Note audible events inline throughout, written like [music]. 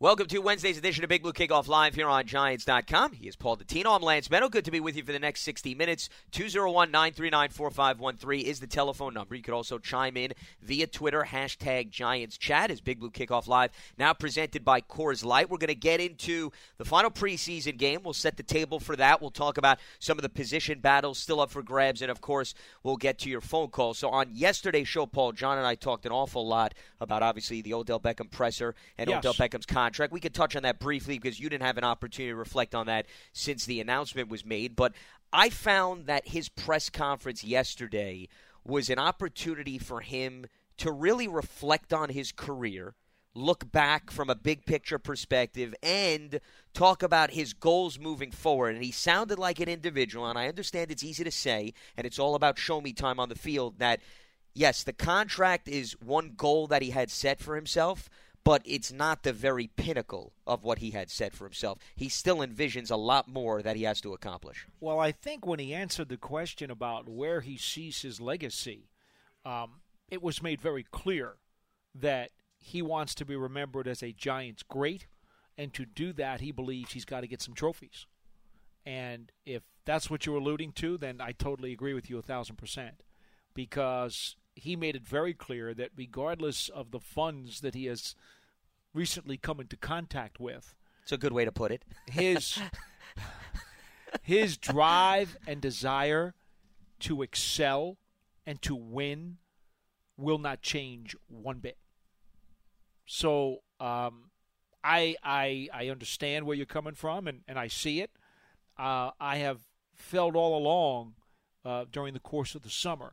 Welcome to Wednesday's edition of Big Blue Kickoff Live here on Giants.com. He is Paul Dottino. I'm Lance Medow. Good to be with you for the next 60 minutes. 201 939 4513 is the telephone number. You could also chime in via Twitter, hashtag Giants Chat, as Big Blue Kickoff Live, now presented by Coors Light. We're going to get into the final preseason game. We'll set the table for that. We'll talk about some of the position battles still up for grabs, and of course, we'll get to your phone call. So on yesterday's show, Paul, John and I talked an awful lot about obviously the Odell Beckham presser and Yes. Odell Beckham's contract contract. We could touch on that briefly because you didn't have an opportunity to reflect on that since the announcement was made. But I found that his press conference yesterday was an opportunity for him to really reflect on his career, look back from a big picture perspective, and talk about his goals moving forward. And he sounded like an individual, and I understand it's easy to say, and it's all about show me time on the field, that yes, the contract is one goal that he had set for himself but it's not the very pinnacle of what he had said for himself. He still envisions a lot more that he has to accomplish. Well, I think when he answered the question about where he sees his legacy, um, it was made very clear that he wants to be remembered as a Giants great, and to do that, he believes he's got to get some trophies. And if that's what you're alluding to, then I totally agree with you a thousand percent, because he made it very clear that regardless of the funds that he has recently come into contact with, It's a good way to put it. [laughs] his his drive and desire to excel and to win will not change one bit. So um, I, I I understand where you're coming from and, and I see it. Uh, I have felt all along uh, during the course of the summer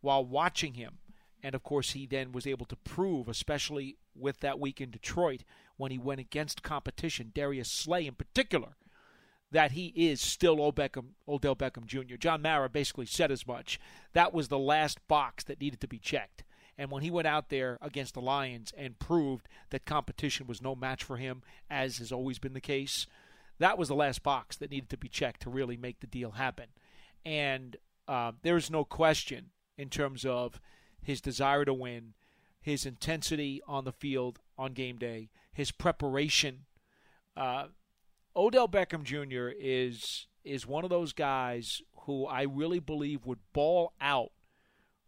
while watching him. And of course, he then was able to prove, especially with that week in Detroit, when he went against competition, Darius Slay in particular, that he is still Beckham, Odell Beckham Jr. John Mara basically said as much. That was the last box that needed to be checked. And when he went out there against the Lions and proved that competition was no match for him, as has always been the case, that was the last box that needed to be checked to really make the deal happen. And uh, there's no question in terms of his desire to win, his intensity on the field on game day, his preparation. Uh, Odell Beckham Jr. is is one of those guys who I really believe would ball out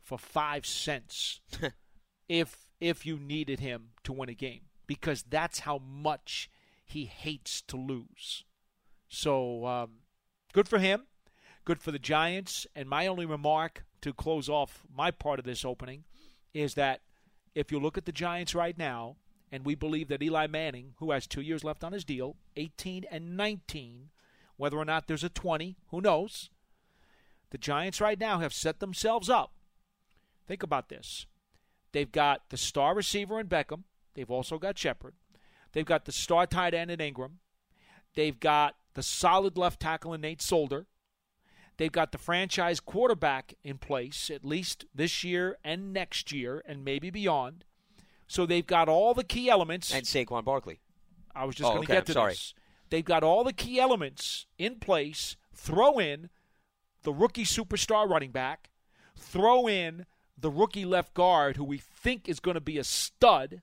for five cents [laughs] if if you needed him to win a game because that's how much he hates to lose. So um, good for him, good for the Giants. And my only remark to close off my part of this opening is that if you look at the Giants right now, and we believe that Eli Manning, who has two years left on his deal, 18 and 19, whether or not there's a 20, who knows? The Giants right now have set themselves up. Think about this. They've got the star receiver in Beckham. They've also got Shepard. They've got the star tight end in Engram. They've got the solid left tackle in Nate Solder. They've got the franchise quarterback in place, at least this year and next year, and maybe beyond. So they've got all the key elements. And Saquon Barkley. I was just Oh, going to okay, get to sorry. this. They've got all the key elements in place. Throw in the rookie superstar running back. Throw in the rookie left guard, who we think is going to be a stud.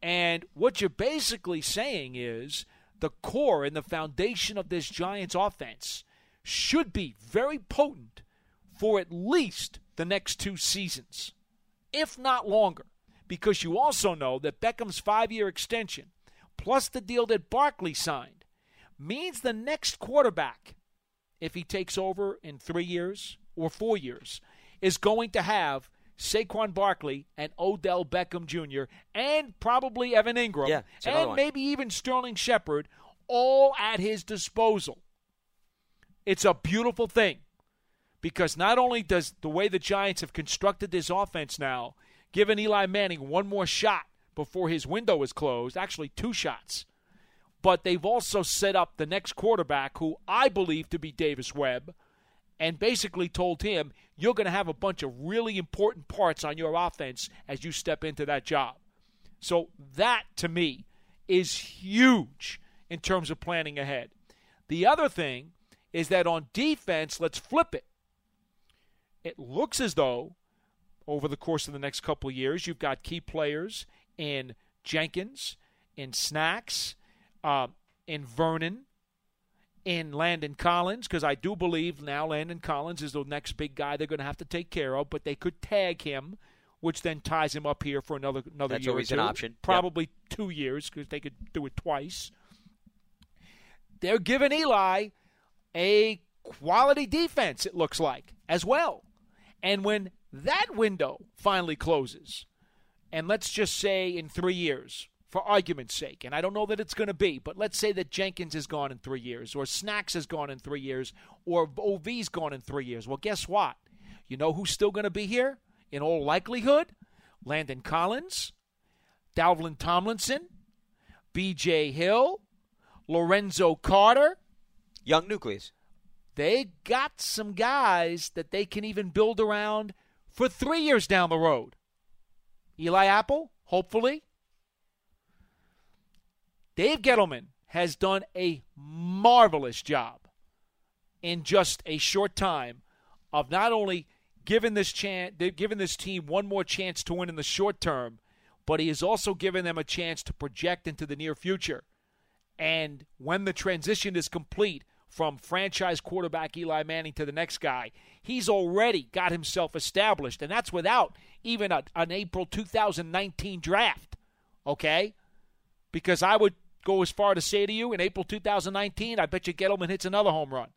And what you're basically saying is the core and the foundation of this Giants offense should be very potent for at least the next two seasons, if not longer. Because you also know that Beckham's five year extension, plus the deal that Barkley signed, means the next quarterback, if he takes over in three years or four years, is going to have Saquon Barkley and Odell Beckham Jr. and probably Evan Engram Yeah, and maybe even Sterling Shepard all at his disposal. It's a beautiful thing because not only does the way the Giants have constructed this offense now given Eli Manning one more shot before his window is closed, actually two shots, but they've also set up the next quarterback who I believe to be Davis Webb and basically told him you're going to have a bunch of really important parts on your offense as you step into that job. So that to me is huge in terms of planning ahead. The other thing is that on defense, let's flip it. It looks as though over the course of the next couple years, you've got key players in Jenkins, in Snacks, uh, in Vernon, in Landon Collins, because I do believe now Landon Collins is the next big guy they're going to have to take care of, but they could tag him, which then ties him up here for another another That's year always or two. an option. Yep. Probably two years because they could do it twice. They're giving Eli a quality defense, it looks like, as well. And when that window finally closes, and let's just say in three years, for argument's sake, and I don't know that it's going to be, but let's say that Jenkins is gone in three years, or Snacks is gone in three years, or OV's gone in three years. Well, guess what? You know who's still going to be here? In all likelihood, Landon Collins, Dalvin Tomlinson, B.J. Hill, Lorenzo Carter. Young nucleus. They got some guys that they can even build around for three years down the road. Eli Apple, hopefully. Dave Gettleman has done a marvelous job in just a short time of not only giving this chance, giving this team one more chance to win in the short term, but he has also given them a chance to project into the near future. And when the transition is complete from franchise quarterback Eli Manning to the next guy, he's already got himself established, and that's without even a, an April 2019 draft. Okay? Because I would go as far to say to you in April 2019, I bet you Gettleman hits another home run.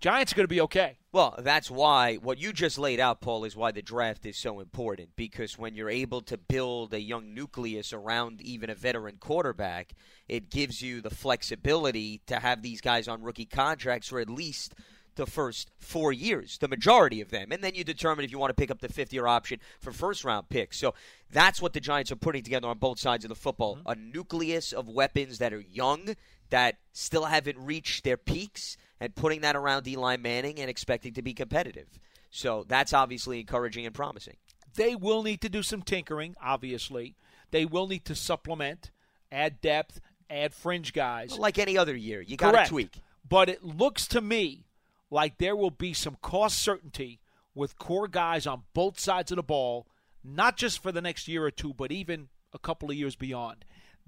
Giants are going to be okay. Well, that's why what you just laid out, Paul, is why the draft is so important. Because when you're able to build a young nucleus around even a veteran quarterback, it gives you the flexibility to have these guys on rookie contracts for at least the first four years, the majority of them. And then you determine if you want to pick up the fifth year option for first round picks. So that's what the Giants are putting together on both sides of the football Mm-hmm. a nucleus of weapons that are young, that still haven't reached their peaks, and putting that around Eli Manning and expecting to be competitive. So that's obviously encouraging and promising. They will need to do some tinkering, obviously. They will need to supplement, add depth, add fringe guys. Like any other year, you got to tweak. But it looks to me like there will be some cost certainty with core guys on both sides of the ball, not just for the next year or two, but even a couple of years beyond.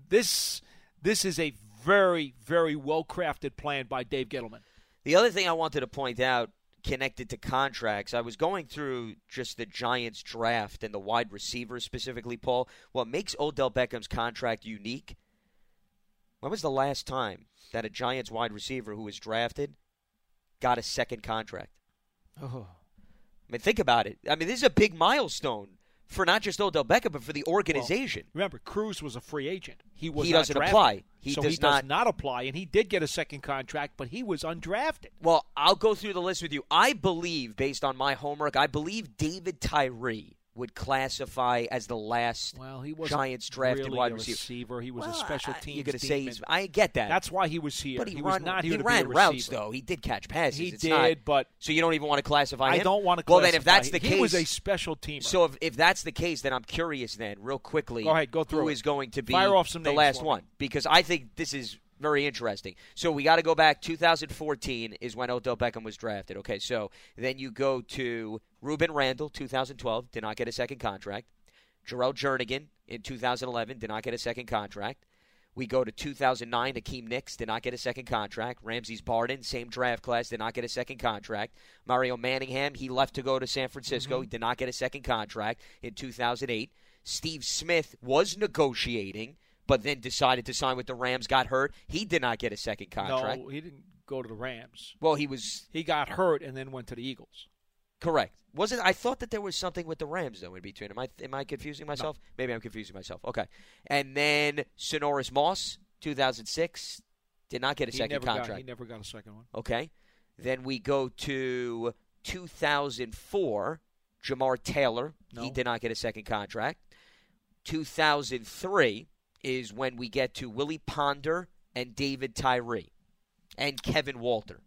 This this is a very, very well crafted plan by Dave Gettleman. The other thing I wanted to point out connected to contracts, I was going through just the Giants draft and the wide receivers specifically, Paul. What makes Odell Beckham's contract unique? When was the last time that a Giants wide receiver who was drafted got a second contract? Oh. I mean, think about it. I mean, this is a big milestone for not just Odell Beckham, but for the organization. Remember, Cruz was a free agent. He was He not doesn't drafted. apply. He so does he not- does not apply, and he did get a second contract, but he was undrafted. Well, I'll go through the list with you. I believe, based on my homework, I believe David Tyree would classify as the last Well, he was Giants drafted really wide receiver. receiver. He was Well, a special team. You're going to say he's. I get that. That's why he was here. but he, was run, not here he to ran be a routes though. He did catch passes. He It's did, not- but so you don't even want to classify him. I don't want to. Well, then, if that's the he case, was a special team. so if, if that's the case, then I'm curious. Then, real quickly, Go ahead, go through who it. is going to be Fire off some the last one? Because I think this is very interesting. So we got to go back. 2014 is when Odell Beckham was drafted. Okay, so then you go to Rueben Randle, 2012, did not get a second contract. Jerrel Jernigan in 2011 did not get a second contract. We go to 2009. Hakeem Nicks did not get a second contract. Ramses Barden, same draft class, did not get a second contract. Mario Manningham, he left to go to San Francisco. Mm-hmm. He did not get a second contract in 2008. Steve Smith was negotiating, but then decided to sign with the Rams. Got hurt. He did not get a second contract. no, he didn't go to the Rams. Well, he was He got hurt and then went to the Eagles. correct. Was it? I thought that there was something with the Rams though in between. Am I am I confusing myself? Maybe I'm confusing myself. Okay. And then Sinorice Moss, 2006, did not get a He second contract. got. He never got a second one. Okay. Then we go to 2004. Jamaar Taylor. He did not get a second contract. 2003 is when we get to Willie Ponder and David Tyree and Kevin Walter.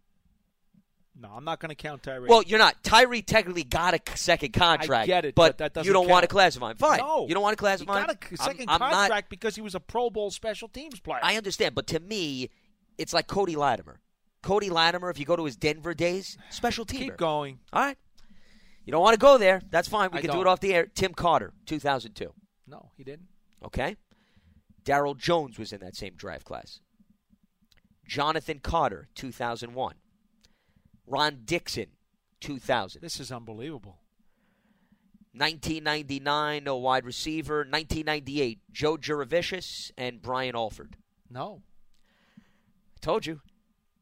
No, I'm not going to count Tyree. Well, you're not. Tyree technically got a second contract. get it, but, but that doesn't you don't want to classify him. Fine. no, You don't want to classify him. got a I'm- 2nd I'm not- contract because he was a Pro Bowl special teams player. I understand, but to me, it's like Cody Latimer. Cody Latimer, if you go to his Denver days, special teamer. Keep going. All right. You don't want to go there. That's fine. We I can do don't. it off the air. Tim Carter, 2002. No, he didn't. Okay. Daryl Jones was in that same draft class. Jonathan Carter, 2001. Ron Dixon, 2000. This is unbelievable. 1999, no wide receiver. 1998, Joe Jurevicius and Brian Alford. No. I told you.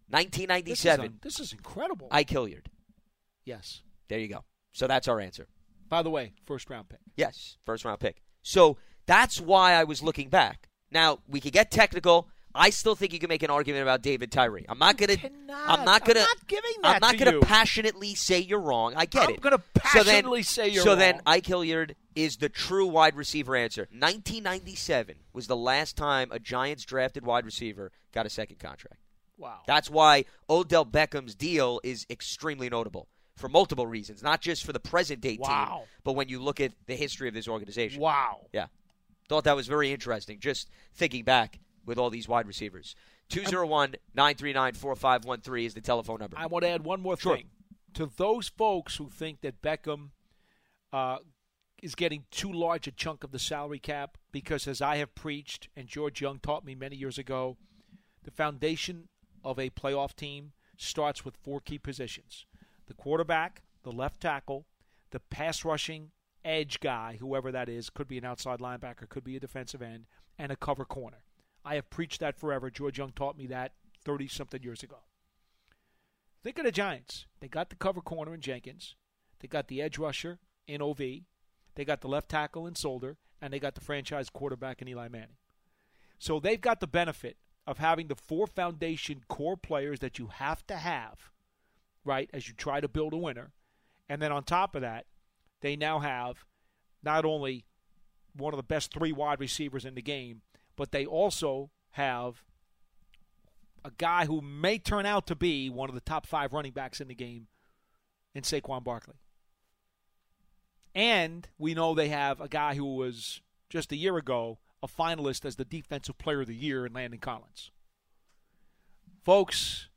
This 1997, is, un- this is incredible. Ike Hilliard. yes. There you go. So that's our answer. By the way, first round pick. Yes, first round pick. So that's why I was looking back. Now we could get technical. I still think you can make an argument about David Tyree. I'm not gonna. I'm not I'm gonna. not giving I'm not to gonna you. passionately say you're wrong. I get it. I'm gonna So then- passionately say you're wrong. so then. Ike Hilliard is the true wide receiver answer. 1997 was the last time a Giants drafted wide receiver got a second contract. Wow. That's why Odell Beckham's deal is extremely notable for multiple reasons, not just for the present day Wow. team, but when you look at the history of this organization. wow. Yeah. Thought that was very interesting, just thinking back with all these wide receivers. 201 939 4513 is the telephone number. I want to add one more Sure. thing to those folks who think that Beckham uh, is getting too large a chunk of the salary cap because, as I have preached and George Young taught me many years ago, the foundation of a playoff team starts with four key positions: the quarterback, the left tackle, the pass rushing edge guy, whoever that is, could be an outside linebacker, could be a defensive end, and a cover corner. I have preached that forever. George Young taught me that 30 something years ago. Think of the Giants. They got the cover corner in Jenkins. They got the edge rusher in OV. They got the left tackle in Solder. And they got the franchise quarterback in Eli Manning. So they've got the benefit of having the four foundation core players that you have to have, right, as you try to build a winner. And then on top of that, they now have not only one of the best three wide receivers in the game, but they also have a guy who may turn out to be one of the top five running backs in the game in Saquon Barkley. And we know they have a guy who was just a year ago a finalist as the Defensive Player of the Year in Landon Collins. Folks,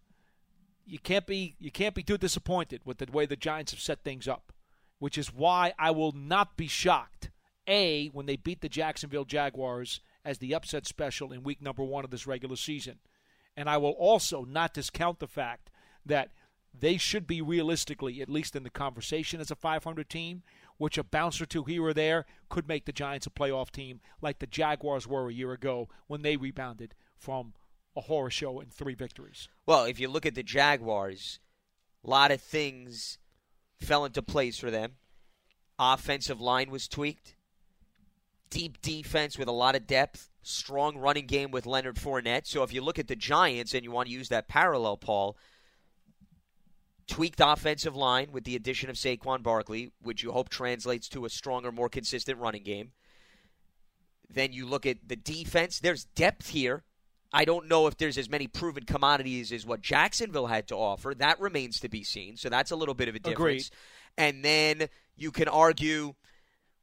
you can't be you can't be too disappointed with the way the Giants have set things up, which is why I will not be shocked. A when they beat the Jacksonville Jaguars as the upset special in week number 1 of this regular season. And I will also not discount the fact that they should be realistically, at least in the conversation, as a 500 team, which a bounce or two here or there could make the Giants a playoff team like the Jaguars were a year ago when they rebounded from a horror show and three victories. Well, if you look at the Jaguars, a lot of things fell into place for them. Offensive line was tweaked. Deep defense with a lot of depth. Strong running game with Leonard Fournette. So if you look at the Giants and you want to use that parallel, Paul, tweaked offensive line with the addition of Saquon Barkley, which you hope translates to a stronger, more consistent running game. Then you look at the defense. There's depth here. I don't know if there's as many proven commodities as what Jacksonville had to offer. That remains to be seen. So that's a little bit of a difference. Agreed. And then you can argue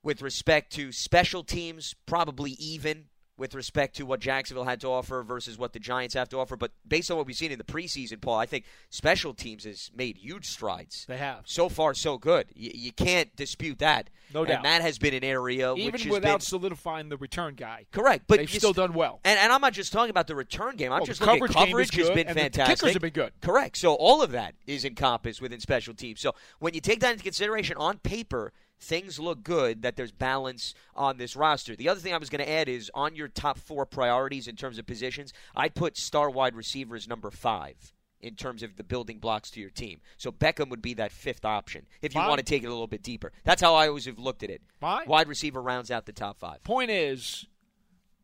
with respect to special teams, probably even with respect to what Jacksonville had to offer versus what the Giants have to offer. But based on what we've seen in the preseason, Paul, I think special teams has made huge strides. They have. So far, so good. You, you can't dispute that. No and doubt. that has been an area which Even without been solidifying the return guy. correct. But They've still st- done well. And, and I'm not just talking about the return game. I'm Oh, just looking at coverage game is coverage has been and the fantastic. kickers have been good. Correct. So all of that is encompassed within special teams. So when you take that into consideration on paper, things look good that there's balance on this roster. The other thing I was going to add is on your top four priorities in terms of positions, I'd put star wide receivers number five in terms of the building blocks to your team. So Beckham would be that fifth option if you want to take it a little bit deeper. That's how I always have looked at it. Wide receiver rounds out the top five. Point is,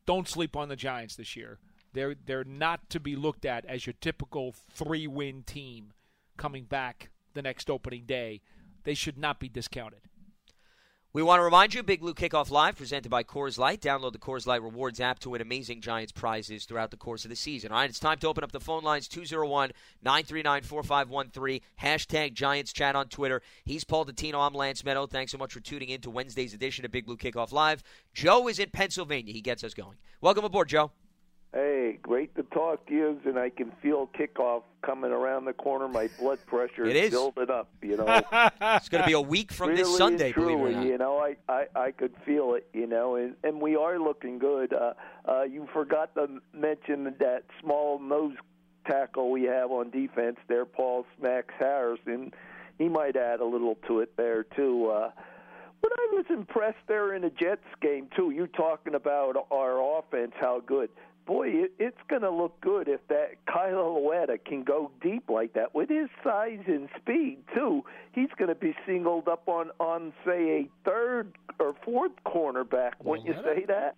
don't sleep on the Giants this year. They're they're not to be looked at as your typical three win team coming back the next opening day. They should not be discounted. We want to remind you, Big Blue Kickoff Live, presented by Coors Light. Download the Coors Light Rewards app to win amazing Giants prizes throughout the course of the season. All right, it's time to open up the phone lines 201 939 4513. Hashtag Giants Chat on Twitter. He's Paul Dottino. I'm Lance Medow. Thanks so much for tuning in to Wednesday's edition of Big Blue Kickoff Live. Joe is in Pennsylvania. He gets us going. Welcome aboard, Joe. Hey, great to talk to you, and I can feel kickoff coming around the corner. My blood pressure It is building up. You know, [laughs] It's going to be a week from really this Sunday, and believe truly, it or not. you know, I, I I could feel it. You know, and and we are looking good. Uh, uh, you forgot to mention that small nose tackle we have on defense there, Paul Snacks Harrison. He might add a little to it there too. Uh, but I was impressed there in the Jets game too. You talking about our offense, how good. Boy, it, it's going to look good if that Kyle Lauletta can go deep like that with his size and speed too. He's going to be singled up on on say a third or fourth cornerback. Wouldn't you say that?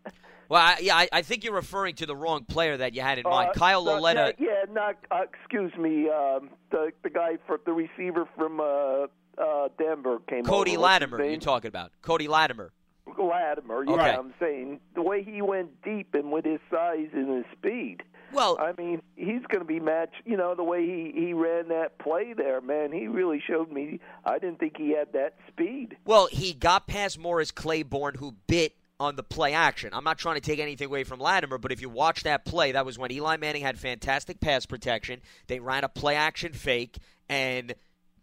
Well, I, yeah, I, I think you're referring to the wrong player that you had in mind. Uh, Kyle no, Lauletta. no, yeah, not. Uh, excuse me. Um, the the guy for the receiver from uh, uh, Denver came. Cody over. Latimer, you're talking about. Cody Latimer. Latimer. Yeah, Okay. I'm saying the way he went deep and with his size and his speed. Well, I mean, he's going to be matched. You know, the way he he ran that play there, man. He really showed me. I didn't think he had that speed. Well, he got past Morris Claiborne, who bit on the play action. I'm not trying to take anything away from Latimer, but if you watch that play, that was when Eli Manning had fantastic pass protection. They ran a play action fake, and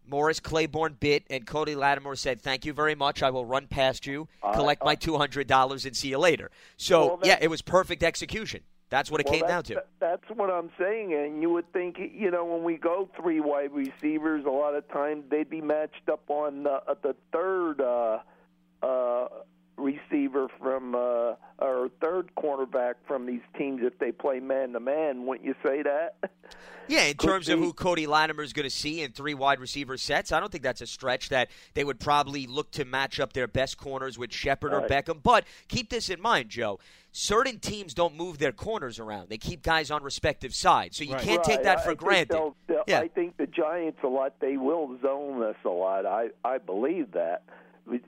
Morris Claiborne bit, and Cody Latimer said, "Thank you very much. I will run past you, collect my two hundred dollars, and see you later." So, Well, yeah, it was perfect execution. That's what it Well, came down to. That's what I'm saying, and you would think, you know, when we go three wide receivers, a lot of times they'd be matched up on the, uh, the third uh, uh, receiver from uh, or third cornerback from these teams if they play man to man. Wouldn't you say that? Yeah, in terms of who Cody Latimer is going to see in three wide receiver sets, I don't think that's a stretch that they would probably look to match up their best corners with Shepard or Beckham. But keep this in mind, Joe. Certain teams don't move their corners around. They keep guys on respective sides. So you Right. can't take that for I granted. they'll- they'll- Yeah. I think the Giants a lot. They will zone us a lot. I I believe that.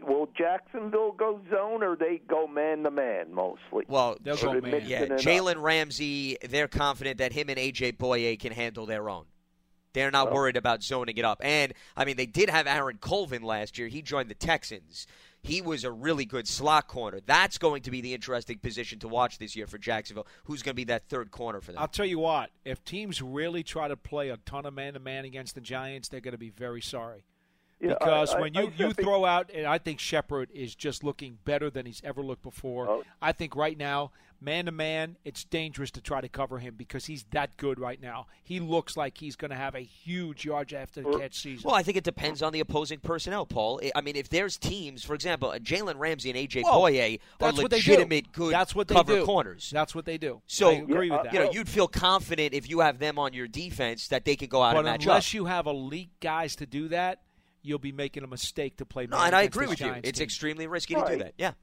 Will Jacksonville go zone or they go man to man mostly? Well, They'll go man. yeah. Uh, Jalen Ramsey, they're confident that him and A.J. Bouye can handle their own. They're not Oh. worried about zoning it up. And, I mean, they did have Aaron Colvin last year. He joined the Texans. He was a really good slot corner. That's going to be the interesting position to watch this year for Jacksonville. Who's going to be that third corner for them? I'll tell you what, if teams really try to play a ton of man to man against the Giants, they're going to be very sorry. Yeah, I- Because I- when I you, you throw out, and I think Shepard is just looking better than he's ever looked before. Oh. I think right now, man to man, it's dangerous to try to cover him because he's that good right now. He looks like he's going to have a huge yards after the catch season. Well, I think it depends on the opposing personnel, Paul. I- I mean, if there's teams, for example, uh, Jalen Ramsey and A.J. Well, Bouye are that's what they legitimate good That's what they cover do. corners. That's what they do. So, I agree Yeah, with that. You know, you'd feel confident if you have them on your defense that they could go out but and match unless up. you have elite guys to do that, you'll be making a mistake to play. No, man and I agree this with you. It's team. extremely risky to do that. Yeah.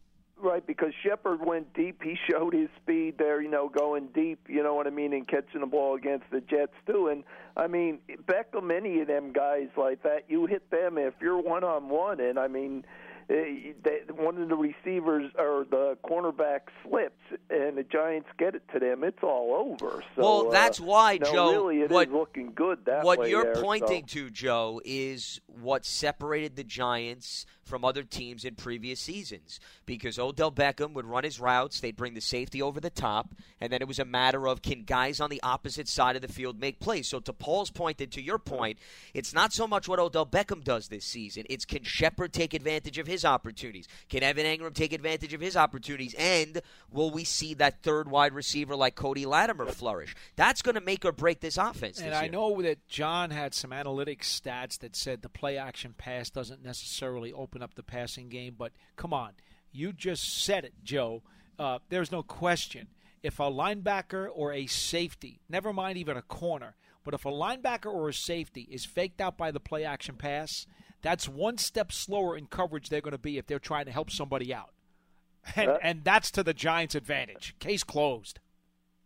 Right, because Shepard went deep. He showed his speed there, you know, going deep, you know what I mean, and catching the ball against the Jets, too. And, I mean, Beckham, any of them guys like that, you hit them if you're one on one. And, I mean, they, one of the receivers or the cornerback slips, and the Giants get it to them, it's all over. So, Well, uh, that's why, you know, Joe, Really, it is what- looking good that what way you're there, so- pointing to, Joe, is what separated the Giants from other teams in previous seasons. Because Odell Beckham would run his routes, they'd bring the safety over the top, and then it was a matter of can guys on the opposite side of the field make plays. So to Paul's point and to your point, it's not so much what Odell Beckham does this season. It's can Shepard take advantage of his opportunities? Can Evan Engram take advantage of his opportunities? And will we see that third wide receiver like Cody Latimer flourish? That's going to make or break this offense. And this I year. know that John had some analytics stats that said the play action pass doesn't necessarily open up the passing game, but come on. You just said it, Joe. Uh, there's no question. If a linebacker or a safety, never mind even a corner, but if a linebacker or a safety is faked out by the play action pass, that's one step slower in coverage they're going to be if they're trying to help somebody out. And, Uh, and that's to the Giants' advantage. Case closed.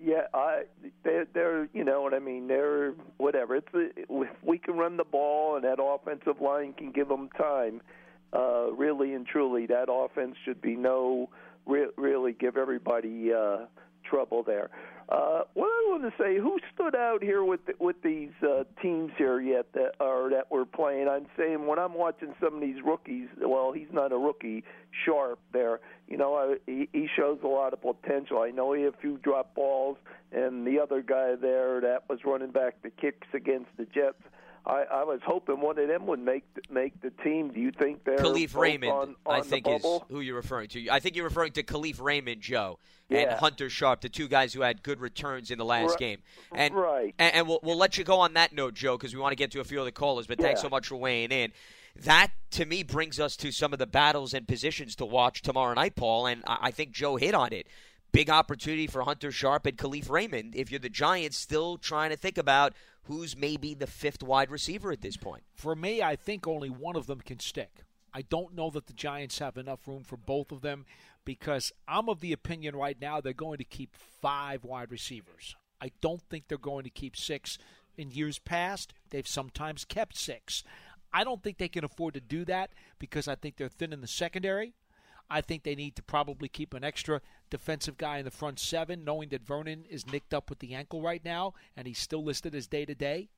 Yeah, I they're, they're you know what I mean. They're whatever. It's a, if we can run the ball and that offensive line can give them time. Uh, really and truly, that offense should be no re- really give everybody uh, trouble there. Uh, what I want to say, who stood out here with the, with these uh, teams here yet that are that we're playing? I'm saying when I'm watching some of these rookies, well, he's not a rookie, Sharp there. You know, I, he, he shows a lot of potential. I know he had a few drop balls, and the other guy there that was running back the kicks against the Jets. I, I was hoping one of them would make make the team. Do you think they're Kalif Raymond? on, on I think is who you're referring to. I think you're referring to Kalif Raymond, Joe, and Hunter Sharp, the two guys who had good returns in the last Right. game. And Right. and, and we'll we'll let you go on that note, Joe, because we want to get to a few other callers. But thanks so much for weighing in. That to me brings us to some of the battles and positions to watch tomorrow night, Paul. And I, I think Joe hit on it. Big opportunity for Hunter Sharp and Kalif Raymond. If you're the Giants, still trying to think about who's maybe the fifth wide receiver at this point. For me, I think only one of them can stick. I don't know that the Giants have enough room for both of them because I'm of the opinion right now they're going to keep five wide receivers. I don't think they're going to keep six. In years past, they've sometimes kept six. I don't think they can afford to do that because I think they're thin in the secondary. I think they need to probably keep an extra defensive guy in the front seven, knowing that Vernon is nicked up with the ankle right now and he's still listed as day to day.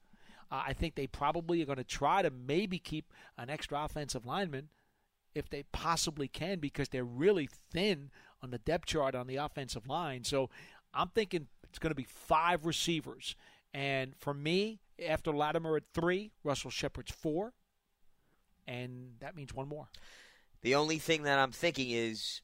I think they probably are going to try to maybe keep an extra offensive lineman if they possibly can because they're really thin on the depth chart on the offensive line. So I'm thinking it's going to be five receivers. And for me, after Latimer at three, Russell Shepard's four. And that means one more. The only thing that I'm thinking is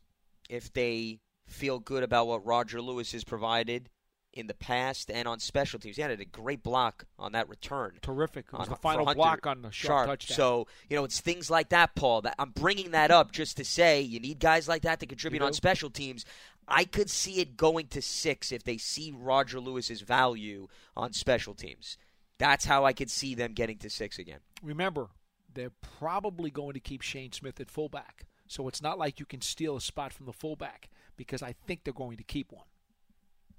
if they feel good about what Roger Lewis has provided in the past and on special teams. He had a great block on that return. Terrific. It was on- the final Hunter block on the sharp, touchdown. So you know it's things like that, Paul. That I'm bringing that up just to say you need guys like that to contribute on special teams. I could see it going to six if they see Roger Lewis's value on special teams. That's how I could see them getting to six again. remember, they're probably going to keep Shane Smith at fullback. So it's not like you can steal a spot from the fullback because I think they're going to keep one.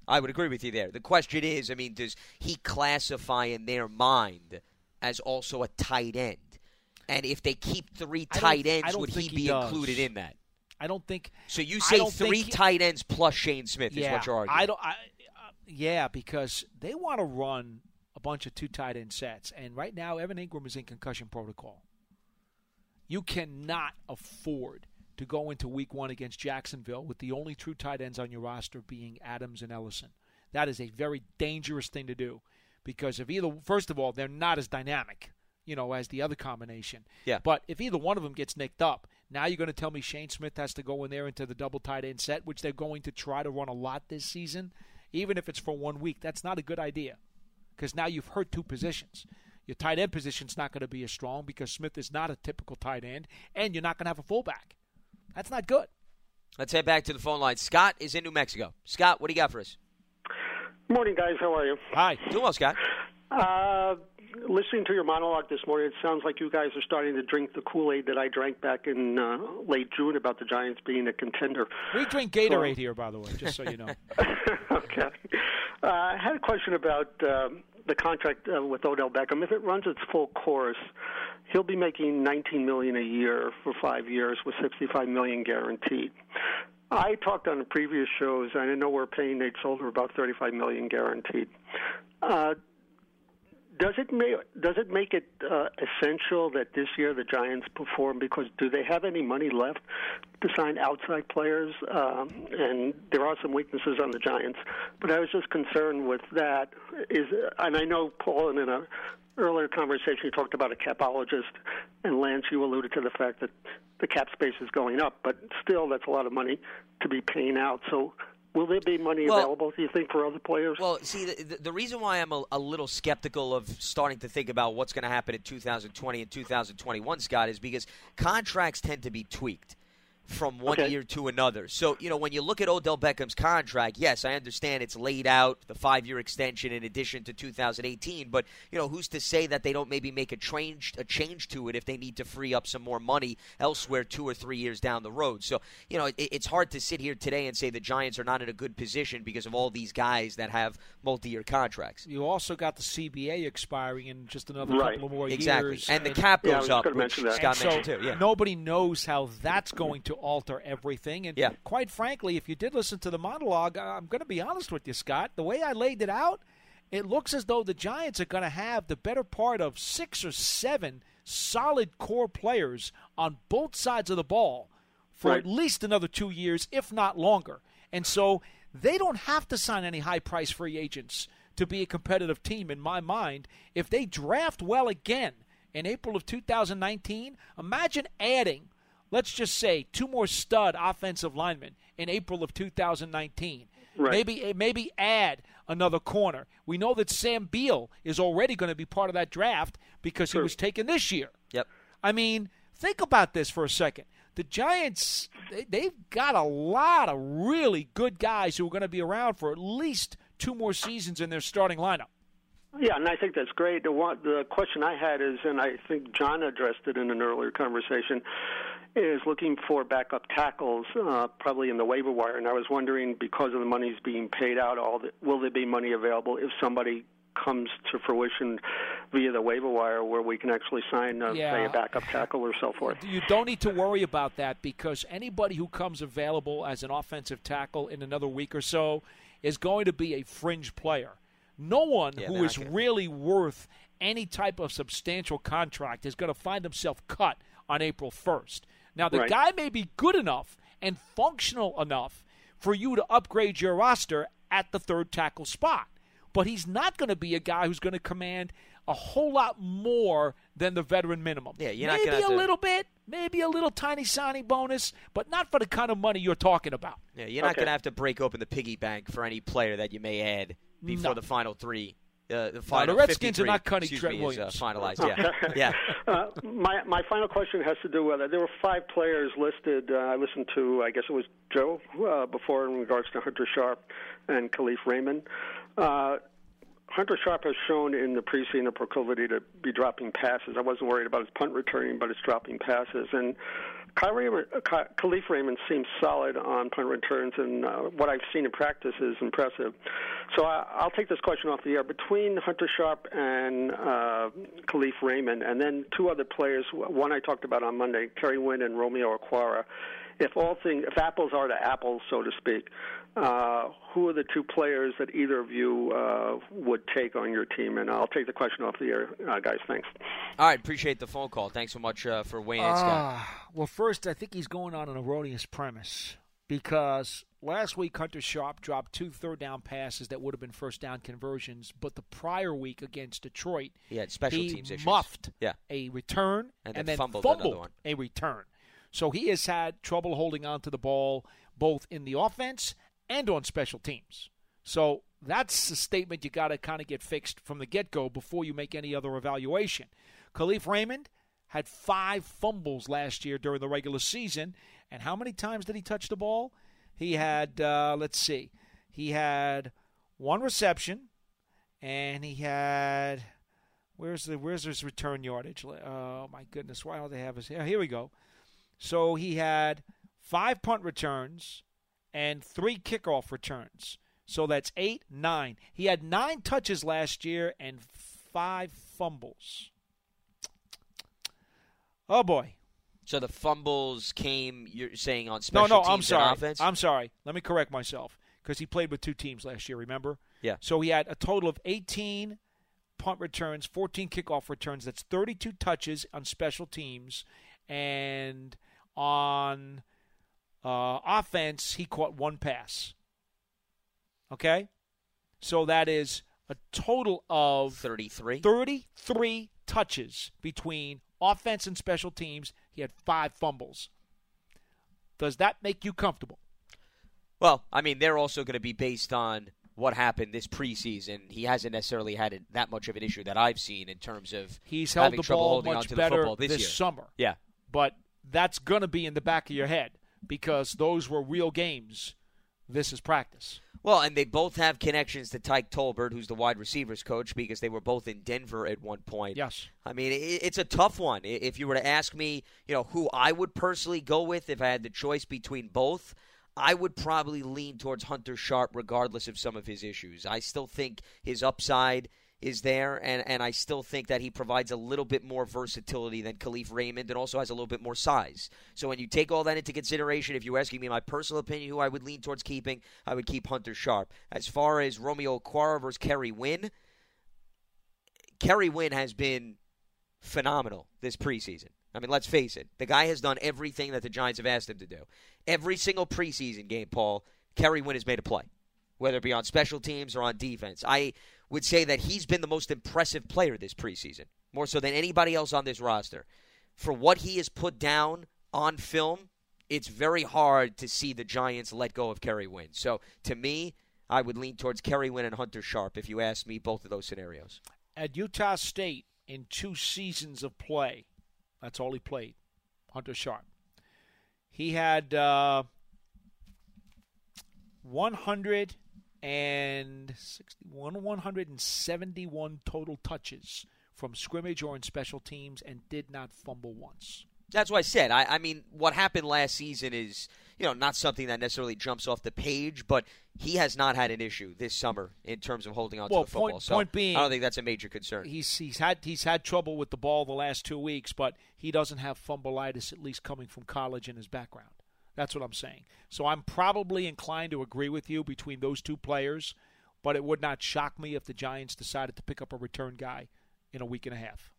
I would agree with you there. The question is, I mean, does he classify in their mind as also a tight end? And if they keep three tight ends, would he be does. included in that? I don't think. So you say three he- tight ends plus Shane Smith is what you're arguing. I don't. I, uh, yeah, because they want to run a bunch of two tight end sets, and right now Evan Engram is in concussion protocol. You cannot afford to go into Week One against Jacksonville with the only true tight ends on your roster being Adams and Ellison. That is a very dangerous thing to do because if either, first of all, they're not as dynamic, you know, as the other combination. Yeah. But if either one of them gets nicked up, now you're going to tell me Shane Smith has to go in there into the double tight end set, which they're going to try to run a lot this season, even if it's for one week. That's not a good idea because now you've hurt two positions. Your tight end position's not going to be as strong because Smith is not a typical tight end, and you're not going to have a fullback. That's not good. Let's head back to the phone line. Scott is in New Mexico. Scott, what do you got for us? Morning, guys. How are you? Hi. Doing well, Scott. Uh, listening to your monologue this morning, it sounds like you guys are starting to drink the Kool Aid that I drank back in uh, late June about the Giants being a contender. We drink Gatorade here, by the way, just so you know. [laughs] okay. Uh, I had a question about um, the contract uh, with Odell Beckham. If it runs its full course, he'll be making 19 million a year for five years with 65 million guaranteed. I talked on the previous shows, and I know we're paying Nate Solder about 35 million guaranteed. Uh, does it make does it make it uh, essential that this year the Giants perform? Because do they have any money left to sign outside players? Um, and there are some weaknesses on the Giants, but I was just concerned with that. Is and I know Paul in a earlier conversation you talked about a capologist, and Lance you alluded to the fact that the cap space is going up, but still that's a lot of money to be paying out. So. Will there be money Well- available, do you think, for other players? Well, see, the, the, reason why I'm a, a little skeptical of starting to think about what's going to happen in 2020 and 2021, Scott, is because contracts tend to be tweaked from one Okay. year to another. So, you know, when you look at Odell Beckham's contract, yes, I understand it's laid out, the five year extension in addition to 2018, but, you know, who's to say that they don't maybe make a change, a change to it if they need to free up some more money elsewhere two or three years down the road? So, you know, it, it's hard to sit here today and say the Giants are not in a good position because of all these guys that have multi year contracts. You also got the CBA expiring in just another Right. couple of more Exactly. years. And the cap Yeah, I goes was up, gonna which mention that. Scott so mentioned too. Yeah. nobody knows how that's going to to alter everything. And Yeah. quite frankly, if you did listen to the monologue, I'm going to be honest with you, Scott. The way I laid it out, it looks as though the Giants are going to have the better part of six or seven solid core players on both sides of the ball for Right. at least another two years, if not longer. And so they don't have to sign any high price free agents to be a competitive team, in my mind. If they draft well again in April of 2019, imagine adding, let's just say, two more stud offensive linemen in April of 2019. Right. Maybe eh, maybe add another corner. We know that Sam Beal is already going to be part of that draft because he was taken this year. Yep. I mean, think about this for a second. The Giants, they, they've got a lot of really good guys who are going to be around for at least two more seasons in their starting lineup. Yeah, and I think that's great. The one, the question I had is, and I think John addressed it in an earlier conversation, is looking for backup tackles, uh, probably in the waiver wire. And I was wondering, because of the money's being paid out, all the, will there be money available if somebody comes to fruition via the waiver wire, where we can actually sign, uh, say, a backup tackle or so forth? You don't need to worry about that because anybody who comes available as an offensive tackle in another week or so is going to be a fringe player. No one Yeah, who they're is not gonna- really worth any type of substantial contract is going to find himself cut on April 1st. Now, the Right. guy may be good enough and functional enough for you to upgrade your roster at the third tackle spot, but he's not going to be a guy who's going to command a whole lot more than the veteran minimum. Yeah, you're not maybe gonna have a to- little bit, maybe a little tiny signing bonus, but not for the kind of money you're talking about. Yeah, you're not Okay. going to have to break open the piggy bank for any player that you may add before No. the final three. Uh, the final Redskins are not cutting excuse Trent me, is, uh, Williams. finalized. Yeah, yeah. [laughs] Uh, my my final question has to do with uh, there were five players listed. Uh, I listened to I guess it was Joe uh, before in regards to Hunter Sharp and Kalif Raymond. Uh, Hunter Sharp has shown in the preseason a proclivity to be dropping passes. I wasn't worried about his punt returning, but it's dropping passes. And Kyrie, uh, Kalif Raymond seems solid on punt returns, and uh, what I've seen in practice is impressive. So I, I'll take this question off the air. Between Hunter Sharp and uh, Kalif Raymond, and then two other players, one I talked about on Monday, Kerry Wynn and Romeo Okwara. If all things, if apples are to apples, so to speak, uh, who are the two players that either of you uh, would take on your team? And I'll take the question off the air, uh, guys. Thanks. All right, appreciate the phone call. Thanks so much uh, for weighing in, Scott. Ah, well, first, I think he's going on an erroneous premise because last week Hunter Sharp dropped two third down passes that would have been first down conversions, but the prior week against Detroit, He had special he teams issues. muffed Yeah. a return And and, then then fumbled fumbled, one. a return. So he has had trouble holding on to the ball both in the offense and on special teams. So that's a statement you got to kind of get fixed from the get go before you make any other evaluation. Kalif Raymond had five fumbles last year during the regular season. And how many times did he touch the ball? He had, uh, let's see, he had one reception, and he had where's the where's his return yardage? Oh my goodness, why don't they have his? Here we go. So he had five punt returns and three kickoff returns. So that's eight, nine. He had nine touches last year and five fumbles. Oh boy. So the fumbles came. You're saying on No, special no, teams I'm sorry. I'm sorry. Let me correct myself because he played with two teams last year. Remember? Yeah. So he had a total of 18 punt returns, 14 kickoff returns. That's 32 touches on special teams, and on uh, offense, he caught one pass. Okay, so that is a total of Thirty-three. 33 touches between offense and special teams. He had five fumbles. Does that make you comfortable? Well, I mean, they're also going to be based on what happened this preseason. He hasn't necessarily had it, that much of an issue that I've seen in terms of He's held having the trouble ball holding much onto better the football this, this year. summer. Yeah. But that's going to be in the back of your head because those were real games. This is practice. Well, and they both have connections to Tyke Tolbert, who's the wide receivers coach, because they were both in Denver at one point. Yes. I mean, it's a tough one. If you were to ask me, you know, who I would personally go with if I had the choice between both, I would probably lean towards Hunter Sharp, regardless of some of his issues. I still think his upside is there, and, and I still think that he provides a little bit more versatility than Kalif Raymond and also has a little bit more size. So when you take all that into consideration, if you're asking me my personal opinion, who I would lean towards keeping, I would keep Hunter Sharp. As far as Romeo Okwara versus Kerry Wynn, Kerry Wynn has been phenomenal this preseason. I mean, let's face it. The guy has done everything that the Giants have asked him to do. Every single preseason game, Paul, Kerry Wynn has made a play, whether it be on special teams or on defense. I would say that he's been the most impressive player this preseason, more so than anybody else on this roster. For what he has put down on film, it's very hard to see the Giants let go of Kerry Wynn. So to me, I would lean towards Kerry Wynn and Hunter Sharp if you ask me both of those scenarios. At Utah State, in two seasons of play, that's all he played, Hunter Sharp. He had uh, 161, 171 total touches from scrimmage or in special teams and did not fumble once. That's what I said. I, I mean, what happened last season is, you know, not something that necessarily jumps off the page, but he has not had an issue this summer in terms of holding on well, to the football. Point, so point being, I don't think that's a major concern. He's he's had he's had trouble with the ball the last two weeks, but he doesn't have fumbleitis at least coming from college in his background. That's what I'm saying. So I'm probably inclined to agree with you between those two players, but it would not shock me if the Giants decided to pick up a return guy in a week and a half.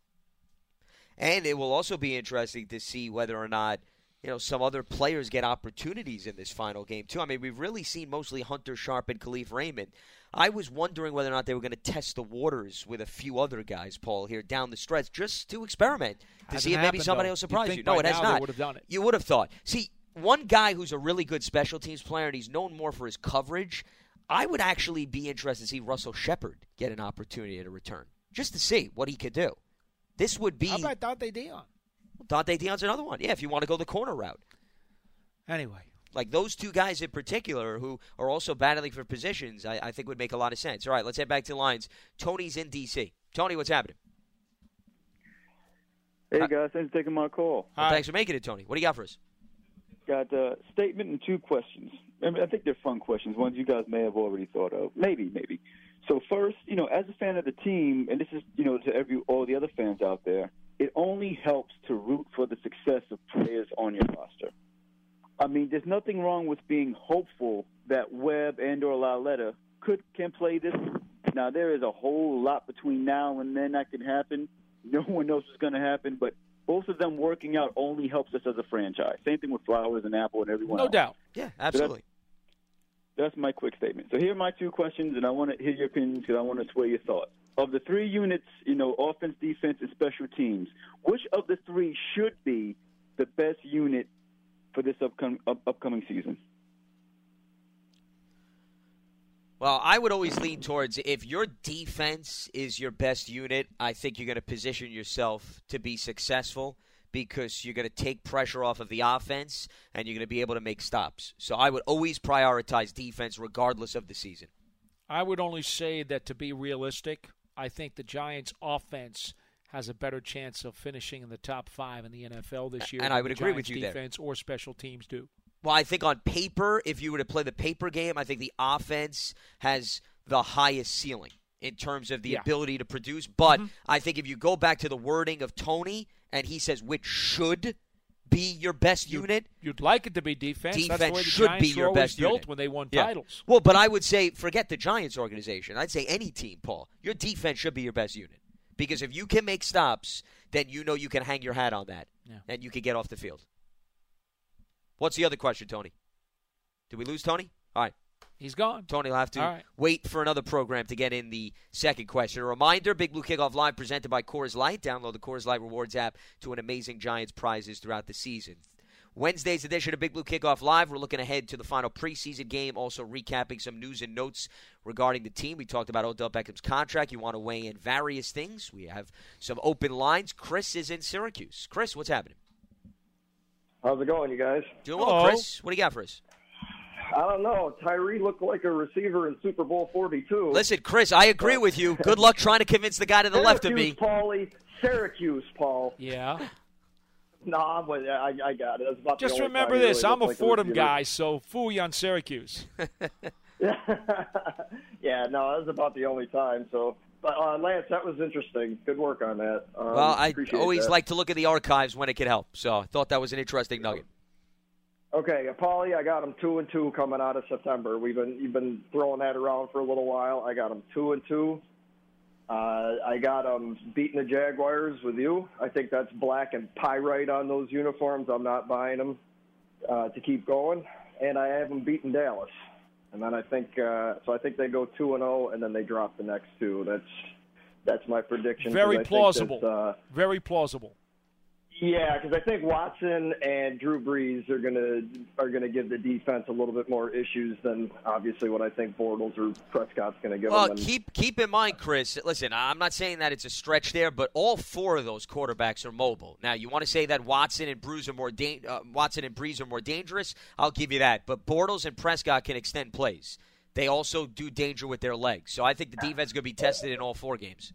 And it will also be interesting to see whether or not you know some other players get opportunities in this final game too. I mean, we've really seen mostly Hunter Sharp and Kalif Raymond. I was wondering whether or not they were going to test the waters with a few other guys, Paul, here down the stretch, just to experiment to Hasn't see if maybe happened, somebody though. will surprise You'd you. No, it has not. would have done it. You would have thought. See, one guy who's a really good special teams player and he's known more for his coverage. I would actually be interested to see Russell Shepard get an opportunity to return, just to see what he could do. This would be How about Donte Deayon? Donte Deayon's another one. Yeah, if you want to go the corner route. Anyway, Like those two guys in particular who are also battling for positions, I, I think would make a lot of sense. All right, let's head back to the lines. Tony's in D.C. Tony, what's happening? Hey guys, thanks for taking my call. Well, thanks for making it, Tony. What do you got for us? Got a statement and two questions. I, mean, I think they're fun questions, ones you guys may have already thought of. Maybe, maybe. So first, you know, as a fan of the team, and this is, you know, to every all the other fans out there, it only helps to root for the success of players on your roster. I mean, there's nothing wrong with being hopeful that Webb and or Lauletta could can play this. Now there is a whole lot between now and then that can happen. No one knows what's going to happen, but both of them working out only helps us as a franchise. Same thing with Flowers and Apple and everyone. no else. doubt. Yeah, absolutely. That's my quick statement. So here are my two questions, and I want to hear your opinions because I want to sway your thoughts. Of the three units, you know, offense, defense, and special teams, which of the three should be the best unit for this upcoming up, upcoming season? Well, I would always lean towards if your defense is your best unit, I think you're going to position yourself to be successful because you're going to take pressure off of the offense and you're going to be able to make stops. So I would always prioritize defense regardless of the season. I would only say that to be realistic, I think the Giants' offense has a better chance of finishing in the top five in the NFL this year. And than I would the agree with Giants' you there. defense or special teams do. Well, I think on paper, if you were to play the paper game, I think the offense has the highest ceiling in terms of the Yeah. ability to produce. But mm-hmm. I think if you go back to the wording of Tony, and he says which should be your best unit, You'd like it to be defense. Defense should Giants be your best built unit when they won Yeah. titles. Well, but I would say forget the Giants organization. I'd say any team, Paul. Your defense should be your best unit because if you can make stops, then you know you can hang your hat on that, Yeah. and you can get off the field. What's the other question, Tony? Did we lose Tony? All right. He's gone. Tony will have to right. wait for another program to get in the second question. A reminder Big Blue Kickoff Live presented by Coors Light. Download the Coors Light Rewards app to win amazing Giants prizes throughout the season. Wednesday's edition of Big Blue Kickoff Live. We're looking ahead to the final preseason game, also recapping some news and notes regarding the team. We talked about Odell Beckham's contract. You want to weigh in various things. We have some open lines. Chris is in Syracuse. Chris, what's happening? How's it going, you guys? Doing well, Hello. Chris. What do you got for us? I don't know. Tyree looked like a receiver in Super Bowl 42. Listen, Chris, I agree with you. Good luck trying to convince the guy to the left of me. Paulie. Syracuse, Paul. Yeah. [laughs] Nah, but I, I got it. That's about Just remember this. really I'm a like Fordham receiver. guy, so fool you on Syracuse. [laughs] [laughs] yeah, no, that was about the only time. So, but uh, Lance, that was interesting. Good work on that. Um, well, I always that. like to look at the archives when it can help. So I thought that was an interesting nugget. Okay, Paulie, I got them two and two coming out of September. We've been you've been throwing that around for a little while. I got them two and two. Uh, I got them beating the Jaguars with you. I think that's black and pyrite on those uniforms. I'm not buying them uh, to keep going, and I have them beating Dallas. And then I think uh, so. I think they go two and zero, and then they drop the next two. That's that's my prediction. Very plausible. that, uh, Very plausible. Yeah, because I think Watson and Drew Brees are gonna are gonna give the defense a little bit more issues than obviously what I think Bortles or Prescott's gonna give Well, them. And- keep keep in mind, Chris. Listen, I'm not saying that it's a stretch there, but all four of those quarterbacks are mobile. Now, you want to say that Watson and Brees are more da- uh, Watson and Brees are more dangerous? I'll give you that. But Bortles and Prescott can extend plays. They also do danger with their legs. So I think the defense is going to be tested in all four games.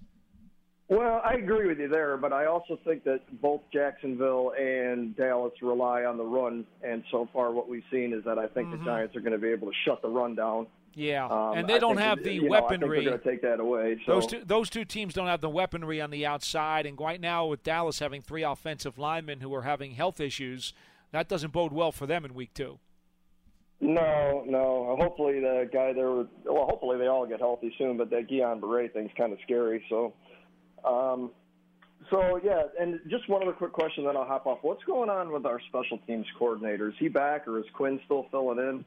Well, I agree with you there, but I also think that both Jacksonville and Dallas rely on the run, and so far what we've seen is that I think the Giants are going to be able to shut the run down. Yeah, Um, and they I don't have the you know, weaponry. they're going to take that away. So Those two, those two teams don't have the weaponry on the outside, and right now with Dallas having three offensive linemen who are having health issues, that doesn't bode well for them in week two. No, no. Hopefully the guy there. Well, hopefully they all get healthy soon. But that Guillain Barre thing's kind of scary. So, um, so yeah. And just one other quick question, then I'll hop off. What's going on with our special teams coordinator? Is he back, or is Quinn still filling in?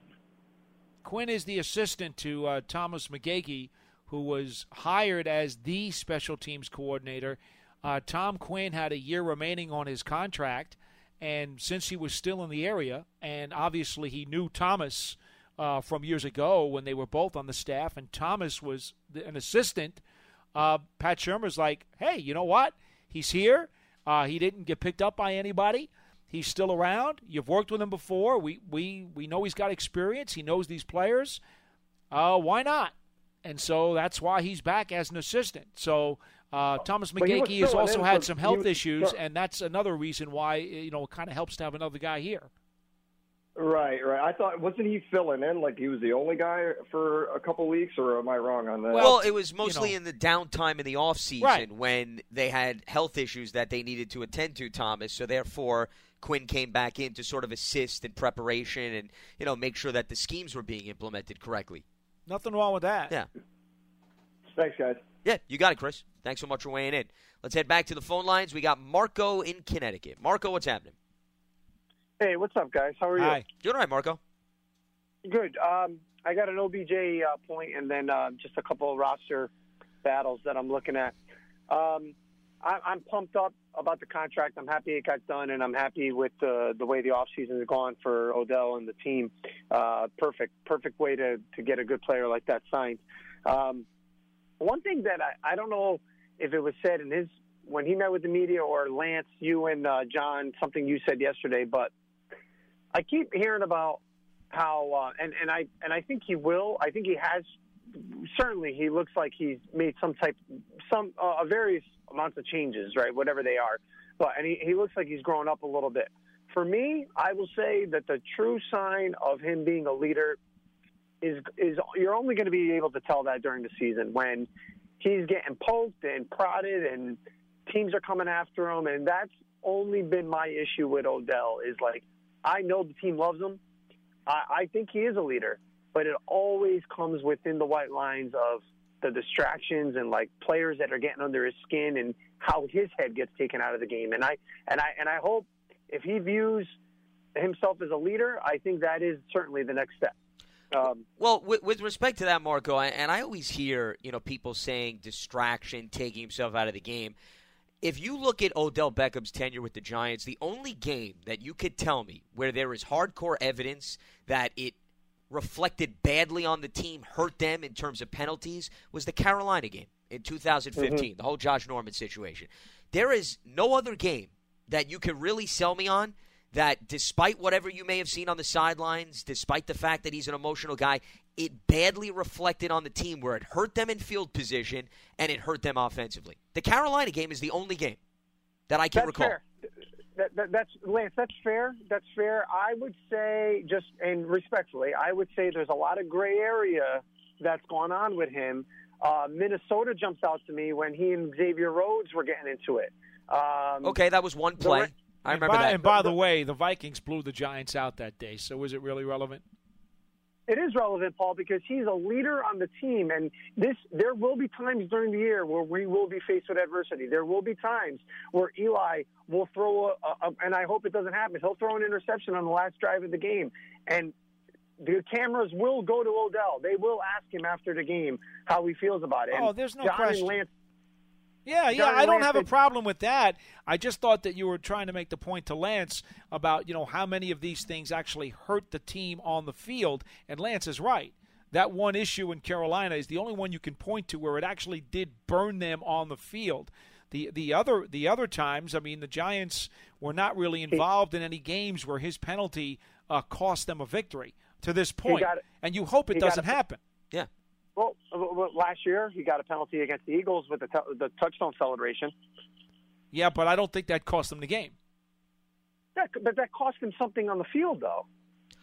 Quinn is the assistant to uh, Thomas McGaughey, who was hired as the special teams coordinator. Uh, Tom Quinn had a year remaining on his contract, and since he was still in the area, and obviously he knew Thomas uh, from years ago when they were both on the staff, and Thomas was an assistant, uh, Pat Shurmur's like, hey, you know what? He's here. Uh, he didn't get picked up by anybody. He's still around. You've worked with him before. We we we know he's got experience. He knows these players. Uh, why not? And so that's why he's back as an assistant. So uh, Thomas McGaughey has also had some health was- issues, sure. and that's another reason why you know it kind of helps to have another guy here. Right, right. I thought wasn't he filling in like he was the only guy for a couple weeks, or am I wrong on that? Well, it was mostly know. in the downtime in the off season Right. when they had health issues that they needed to attend to, Thomas. So therefore, Quinn came back in to sort of assist in preparation and you know make sure that the schemes were being implemented correctly. Nothing wrong with that. Yeah. Thanks, guys. Yeah, you got it, Chris. Thanks so much for weighing in. Let's head back to the phone lines. We got Marco in Connecticut. Marco, what's happening? Hey, what's up, guys? How are you? Hi. Doing all right, Marco. Good. Um, I got an OBJ uh, point and then uh, just a couple of roster battles that I'm looking at. Um, I, I'm pumped up about the contract. I'm happy it got done, and I'm happy with the the way the offseason has gone for Odell and the team. Uh, perfect, perfect way to to get a good player like that signed. Um, one thing that I, I don't know if it was said in his when he met with the media or Lance, you and uh, John, something you said yesterday, but I keep hearing about how uh, and and I and I think he will. I think he has. Certainly, he looks like he's made some type, some uh, various amounts of changes, right? Whatever they are, but and he, he looks like he's grown up a little bit. For me, I will say that the true sign of him being a leader is is you're only going to be able to tell that during the season when he's getting poked and prodded and teams are coming after him, and that's only been my issue with Odell. Is like I know the team loves him. I, I think he is a leader, but it always comes within the white lines of the distractions and like players that are getting under his skin and how his head gets taken out of the game. And I and I and I hope if he views himself as a leader, I think that is certainly the next step. Um, Well, with, with respect to that, Marco, and I always hear you know people saying distraction, taking himself out of the game. If you look at Odell Beckham's tenure with the Giants, the only game that you could tell me where there is hardcore evidence that it reflected badly on the team, hurt them in terms of penalties, was the Carolina game in 2015, mm-hmm. the whole Josh Norman situation. There is no other game that you can really sell me on that despite whatever you may have seen on the sidelines, despite the fact that he's an emotional guy, it badly reflected on the team where it hurt them in field position and it hurt them offensively. The Carolina game is the only game that I can that's recall. fair. that, that, that's Lance. That's fair. That's fair. I would say just and respectfully, I would say there's a lot of gray area that's gone on with him. Uh, Minnesota jumps out to me when he and Xavier Rhodes were getting into it. Um, Okay, that was one play. I and remember by, that. And by the way, the Vikings blew the Giants out that day. So was it really relevant? It is relevant, Paul, because he's a leader on the team, and this there will be times during the year where we will be faced with adversity. There will be times where Eli will throw a, a and I hope it doesn't happen. He'll throw an interception on the last drive of the game, and the cameras will go to Odell. They will ask him after the game how he feels about it. Oh, And there's no John question. And Lance, Yeah, yeah, John I don't Lance have a problem with that. I just thought that you were trying to make the point to Lance about, you know, how many of these things actually hurt the team on the field. And Lance is right. That one issue in Carolina is the only one you can point to where it actually did burn them on the field. The the other the other times, I mean, the Giants were not really involved in any games where his penalty uh, cost them a victory to this point. got it. And you hope it He doesn't it. happen. yeah. Well, last year he got a penalty against the Eagles with the, t- the touchdown celebration. Yeah, but I don't think that cost them the game. That, but that cost him something on the field, though.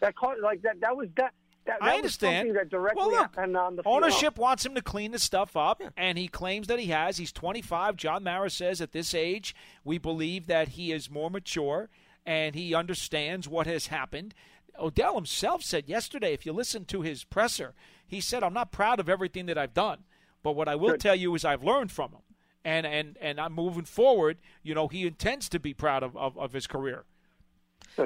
That cost like that. That was that. That, that I understand. that directly well, look, the field. ownership wants him to clean the stuff up, and he claims that he has. He's 25. John Mara says at this age, we believe that he is more mature and he understands what has happened. Odell himself said yesterday, if you listen to his presser, he said, "I'm not proud of everything that I've done, but what I will Good. tell you is I've learned from him, and and and I'm moving forward. You know, he intends to be proud of of, of his career."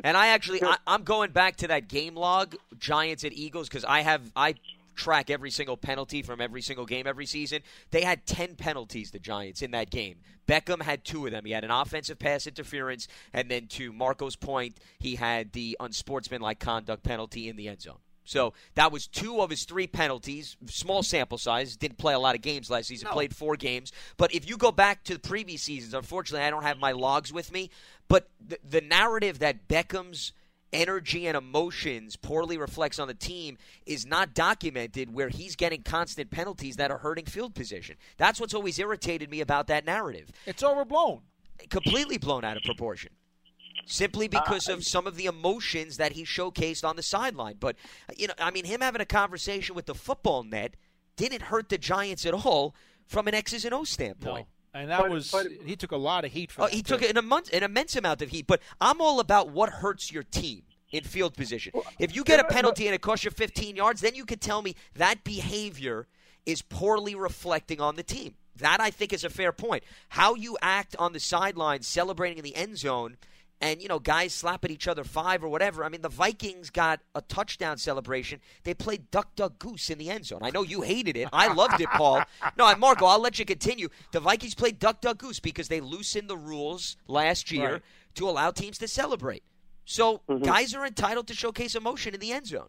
And I actually, I, I'm going back to that game log, Giants at Eagles, because I have I track every single penalty from every single game every season. They had ten penalties, the Giants, in that game. Beckham had two of them. He had an offensive pass interference, and then to Marco's point, he had the unsportsmanlike conduct penalty in the end zone. So that was two of his three penalties. Small sample size. Didn't play a lot of games last season. Played four games. But if you go back to the previous seasons, unfortunately, I don't have my logs with me. But the, the narrative that Beckham's energy and emotions poorly reflects on the team is not documented where he's getting constant penalties that are hurting field position. That's what's always irritated me about that narrative. It's overblown. Completely blown out of proportion. Simply uh, because of some of the emotions that he showcased on the sideline. But, uh, you know, I mean, him having a conversation with the football net didn't hurt the Giants at all from an X's and O standpoint. No. And that But- was but- he took a lot of heat for Oh, that, he too. took an immense, an immense amount of heat, but I'm all about what hurts your team in field position. If you get a penalty and it costs you 15 yards, then you could tell me that behavior is poorly reflecting on the team. That I think is a fair point. How you act on the sideline, celebrating in the end zone, and you know guys slap at each other five or whatever. I mean, the Vikings got a touchdown celebration. They played duck, duck, goose in the end zone. I know you hated it. I loved it, Paul. [laughs] No, Marco, I'll let you continue. The Vikings played duck, duck, goose because they loosened the rules last year Right. to allow teams to celebrate. So mm-hmm. guys are entitled to showcase emotion in the end zone.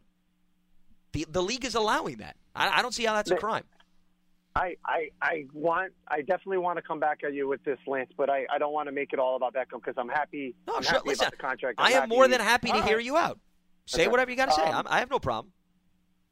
The the league is allowing that. I, I don't see how that's a crime. I, I, I want, I definitely want to come back at you with this, Lance, but I, I don't want to make it all about Beckham because I'm happy. No, I'm sure. happy Listen, about the contract. I I'm am more than happy to hear you out. Say Okay. whatever you got to say. Um, I'm, I have no problem.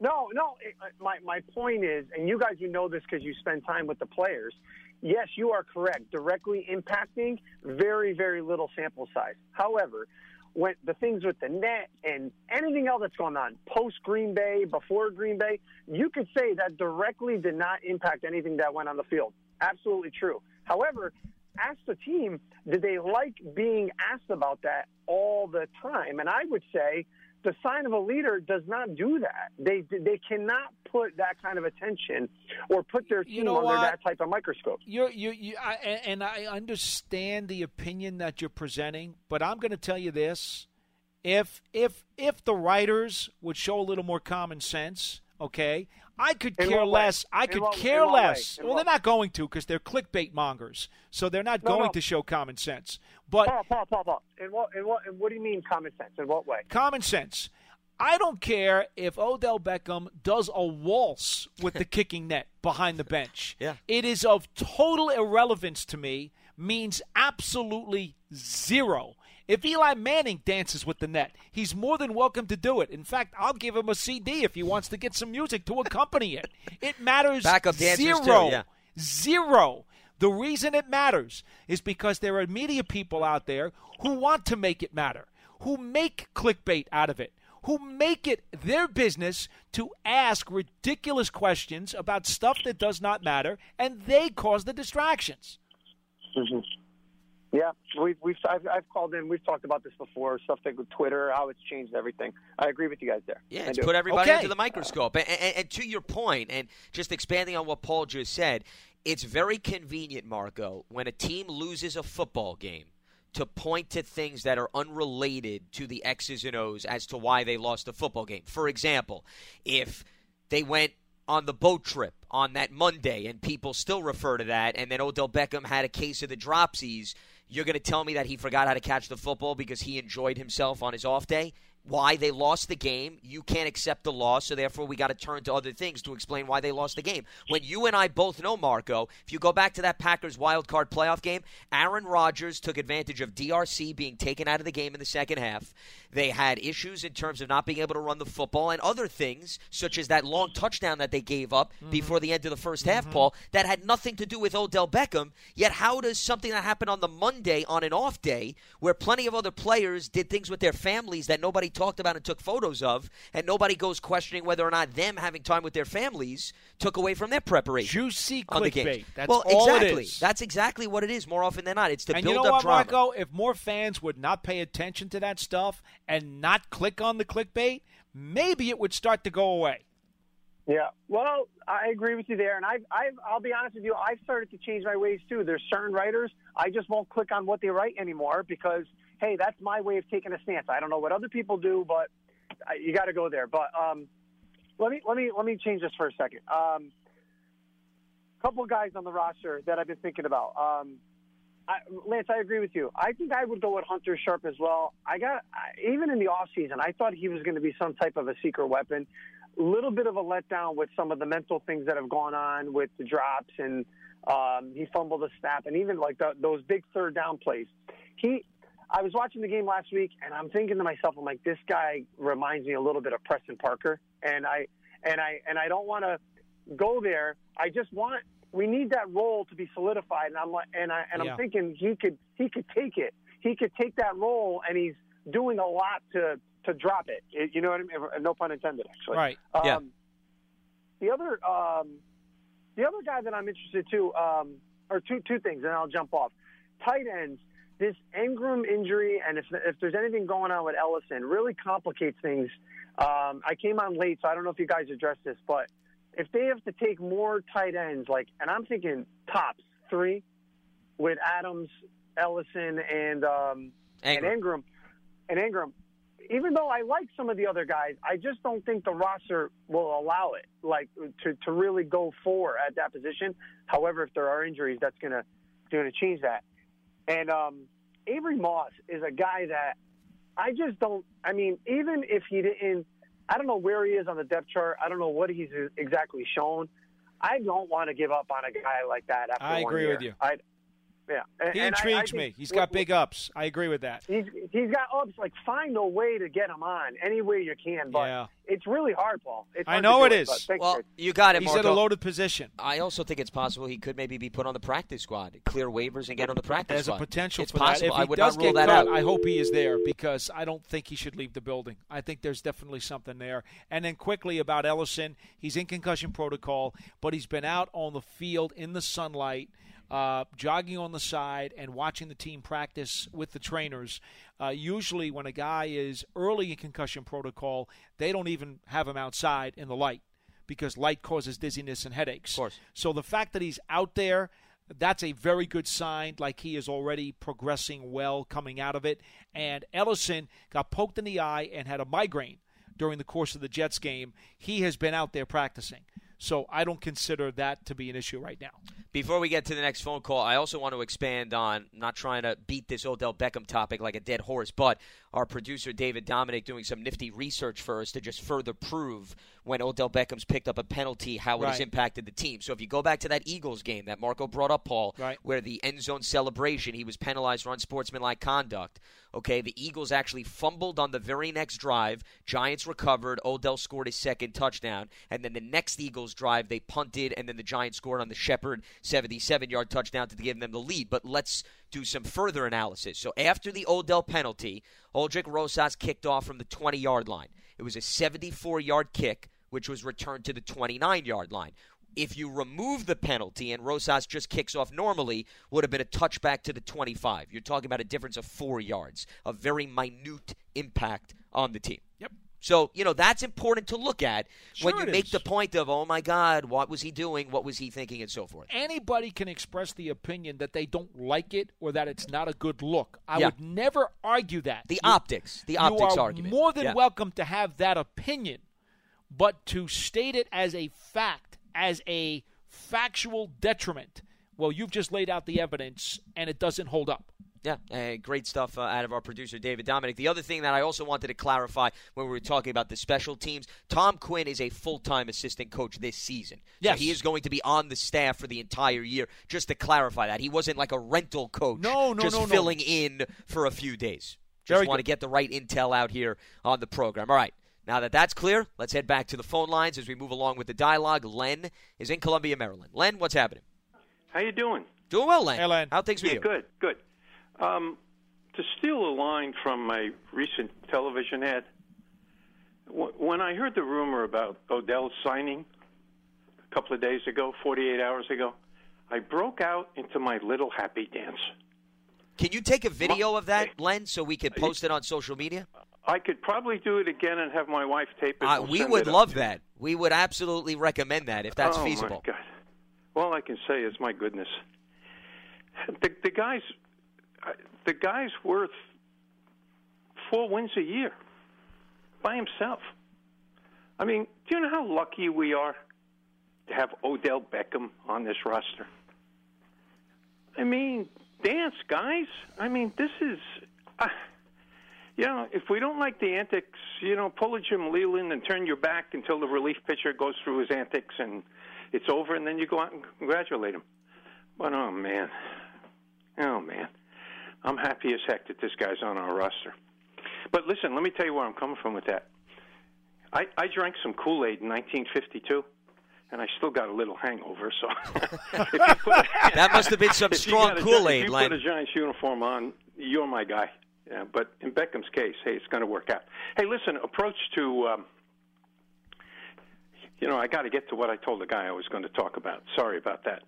No, no. It, uh, my my point is, and you guys, you know this because you spend time with the players. Yes, you are correct. Directly impacting very, very little sample size. However, when the things with the net and anything else that's going on post Green Bay, before Green Bay, you could say that directly did not impact anything that went on the field. Absolutely true. However, ask the team, did they like being asked about that all the time? And I would say the sign of a leader does not do that. They they cannot put that kind of attention or put their team You know under what? that type of microscope. You're, you, you, I, and I understand the opinion that you're presenting, but I'm going to tell you this: if if if the writers would show a little more common sense, okay, I could In care what way? less. I could what- care in what way? less. Well, they're not going to because they're clickbait mongers, so they're not No, going no. to show common sense. But Paul, Paul, Paul, Paul. In what, in what, in what do you mean common sense? In what way? common sense. I don't care if Odell Beckham does a waltz with the [laughs] kicking net behind the bench. Yeah. It is of total irrelevance to me, means absolutely zero. If Eli Manning dances with the net, he's more than welcome to do it. In fact, I'll give him a CD if he wants to get some music to accompany it. It matters Backup dancers, zero. too, yeah. Zero. The reason it matters is because there are media people out there who want to make it matter, who make clickbait out of it, who make it their business to ask ridiculous questions about stuff that does not matter, and they cause the distractions. Mm-hmm. Yeah, we've we've I've, I've called in. We've talked about this before. Stuff like with Twitter, how it's changed everything. I agree with you guys there. Yeah, it's put everybody Okay. under the microscope. And, and, and to your point, and just expanding on what Paul just said, it's very convenient, Marco, when a team loses a football game to point to things that are unrelated to the X's and O's as to why they lost the football game. For example, if they went on the boat trip on that Monday and people still refer to that, and then Odell Beckham had a case of the dropsies, you're going to tell me that he forgot how to catch the football because he enjoyed himself on his off day? Why they lost the game, you can't accept the loss, so therefore we got to turn to other things to explain why they lost the game. When you and I both know, Marco, if you go back to that Packers wild card playoff game, Aaron Rodgers took advantage of DRC being taken out of the game in the second half. They had issues in terms of not being able to run the football and other things, such as that long touchdown that they gave up mm-hmm. before the end of the 1st half, mm-hmm. Paul, that had nothing to do with Odell Beckham. Yet, how does something that happened on the Monday on an off day, where plenty of other players did things with their families that nobody talked about and took photos of, and nobody goes questioning whether or not them having time with their families took away from their preparation? Juicy on the clickbait. game. That's well, all exactly. it is. That's exactly what it is. More often than not, it's to and build you know up what, drama. Marco? If more fans would not pay attention to that stuff and not click on the clickbait, maybe it would start to go away. Yeah. Well, I agree with you there, and I've, I've, I'll be honest with you, I've started to change my ways too. There's certain writers I just won't click on what they write anymore because, hey, that's my way of taking a stance. I don't know what other people do, but I, you got to go there. But um, let me let me let me change this for a second. Um, couple of guys on the roster that I've been thinking about. Um, I, Lance, I agree with you. I think I would go with Hunter Sharp as well. I got I, even in the off season, I thought he was going to be some type of a secret weapon. A little bit of a letdown with some of the mental things that have gone on with the drops and um, he fumbled a snap and even like the, those big third down plays. He, I was watching the game last week and I'm thinking to myself, I'm like, this guy reminds me a little bit of Preston Parker, and I and I and I don't want to go there. I just want we need that role to be solidified, and I'm like, and I and Yeah. I'm thinking he could he could take it. He could take that role, and he's doing a lot to to drop it. It- you know what I mean? No pun intended, actually. Right. Um, Yeah. The other, um, the other guy that I'm interested to, um, or two two things, and I'll jump off. Tight ends. This Engram injury, and if if there's anything going on with Ellison, really complicates things. Um, I came on late, so I don't know if you guys addressed this, but if they have to take more tight ends, like, and I'm thinking tops three with Adams, Ellison, and um, and Engram. Engram, and Engram. Even though I like some of the other guys, I just don't think the roster will allow it, like to to really go for at that position. However, if there are injuries, that's gonna gonna change that. And um, Avery Moss is a guy that I just don't. I mean, even if he didn't, I don't know where he is on the depth chart. I don't know what he's exactly shown. I don't want to give up on a guy like that after I agree year. with you. I, yeah, and- He and I- I intrigues me. He's got big ups. I agree with that. He's he's got ups. Like find a way to get him on any way you can. But Yeah. it's really hard, Paul. It's I hard know to it do is. but thanks, Well, guys. you got it, He's at a loaded position. I also think it's possible he could maybe be put on the practice squad, clear waivers, and get on the practice There's squad. a potential it's for possible. that. If he I would does not rule get that cut, out. I hope he is there because I don't think he should leave the building. I think there's definitely something there. And then quickly about Ellison, he's in concussion protocol, but he's been out on the field in the sunlight. Uh, jogging on the side and watching the team practice with the trainers. Uh, usually, when a guy is early in concussion protocol, they don't even have him outside in the light because light causes dizziness and headaches. Of course. So the fact that he's out there, that's a very good sign, like he is already progressing well coming out of it. And Ellison got poked in the eye and had a migraine during the course of the Jets game. He has been out there practicing. So I don't consider that to be an issue right now. Before we get to the next phone call, I also want to expand on not trying to beat this Odell Beckham topic like a dead horse, but our producer David Dominic doing some nifty research for us to just further prove when Odell Beckham's picked up a penalty how it has impacted the team. So if you go back to that Eagles game that Marco brought up, Paul, Right. where the end zone celebration he was penalized for unsportsmanlike conduct. Okay, the Eagles actually fumbled on the very next drive. Giants recovered. Odell scored his second touchdown. And then the next Eagles drive, they punted, and then the Giants scored on the Shepard 77 yard touchdown to give them the lead. But let's do some further analysis. So after the Odell penalty, Aldrick Rosas kicked off from the 20 yard line. It was a 74 yard kick, which was returned to the 29 yard line if you remove the penalty and Rosas just kicks off normally, would have been a touchback to the 25. You're talking about a difference of four yards, a very minute impact on the team. So, you know, that's important to look at Sure when you make is. the point of, oh my God, what was he doing? What was he thinking? And so forth. Anybody can express the opinion that they don't like it or that it's not a good look. I Yeah. would never argue that. The You- optics, the you optics are argument. more than Yeah. welcome to have that opinion, but to state it as a fact, as a factual detriment, well, you've just laid out the evidence and it doesn't hold up. Yeah, uh, great stuff uh, out of our producer, David Dominic. The other thing that I also wanted to clarify when we were talking about the special teams, Tom Quinn is a full time assistant coach this season. Yes. So he is going to be on the staff for the entire year, just to clarify that. He wasn't like a rental coach, No, no, just no, no. filling in for a few days. Just Very want to get the right intel out here on the program. All right. Now that that's clear, let's head back to the phone lines as we move along with the dialogue. Len is in Columbia, Maryland. Len, what's happening? How you doing? Doing well, Len. Hey, Len. How things with Yeah, you? good, good. Um, to steal a line from my recent television ad, wh- when I heard the rumor about Odell signing a couple of days ago, 48 hours ago, I broke out into my little happy dance. Can you take a video of that, Len, so we could post it on social media? I could probably do it again and have my wife tape it. Uh, We'll we would it love that. We would absolutely recommend that if that's oh, feasible. My God. All I can say is, my goodness, the the guy's uh, the guy's worth four wins a year by himself. I mean, do you know how lucky we are to have Odell Beckham on this roster? I mean, dance, guys. I mean, this is. Uh, you know, if we don't like the antics, you know, pull a Jim Leyland and turn your back until the relief pitcher goes through his antics and it's over, and then you go out and congratulate him. But oh man, oh man, I'm happy as heck that this guy's on our roster. But listen, let me tell you where I'm coming from with that. I, I drank some Kool Aid in 1952. And I still got a little hangover, so [laughs] if you put, [laughs] That must have been some strong got a- Kool-Aid, If you put a Giants uniform on, you're my guy. Yeah, but in Beckham's case, hey, it's going to work out. Hey, listen, approach to, um, you know, I got to get to what I told the guy I was going to talk about. Sorry about that.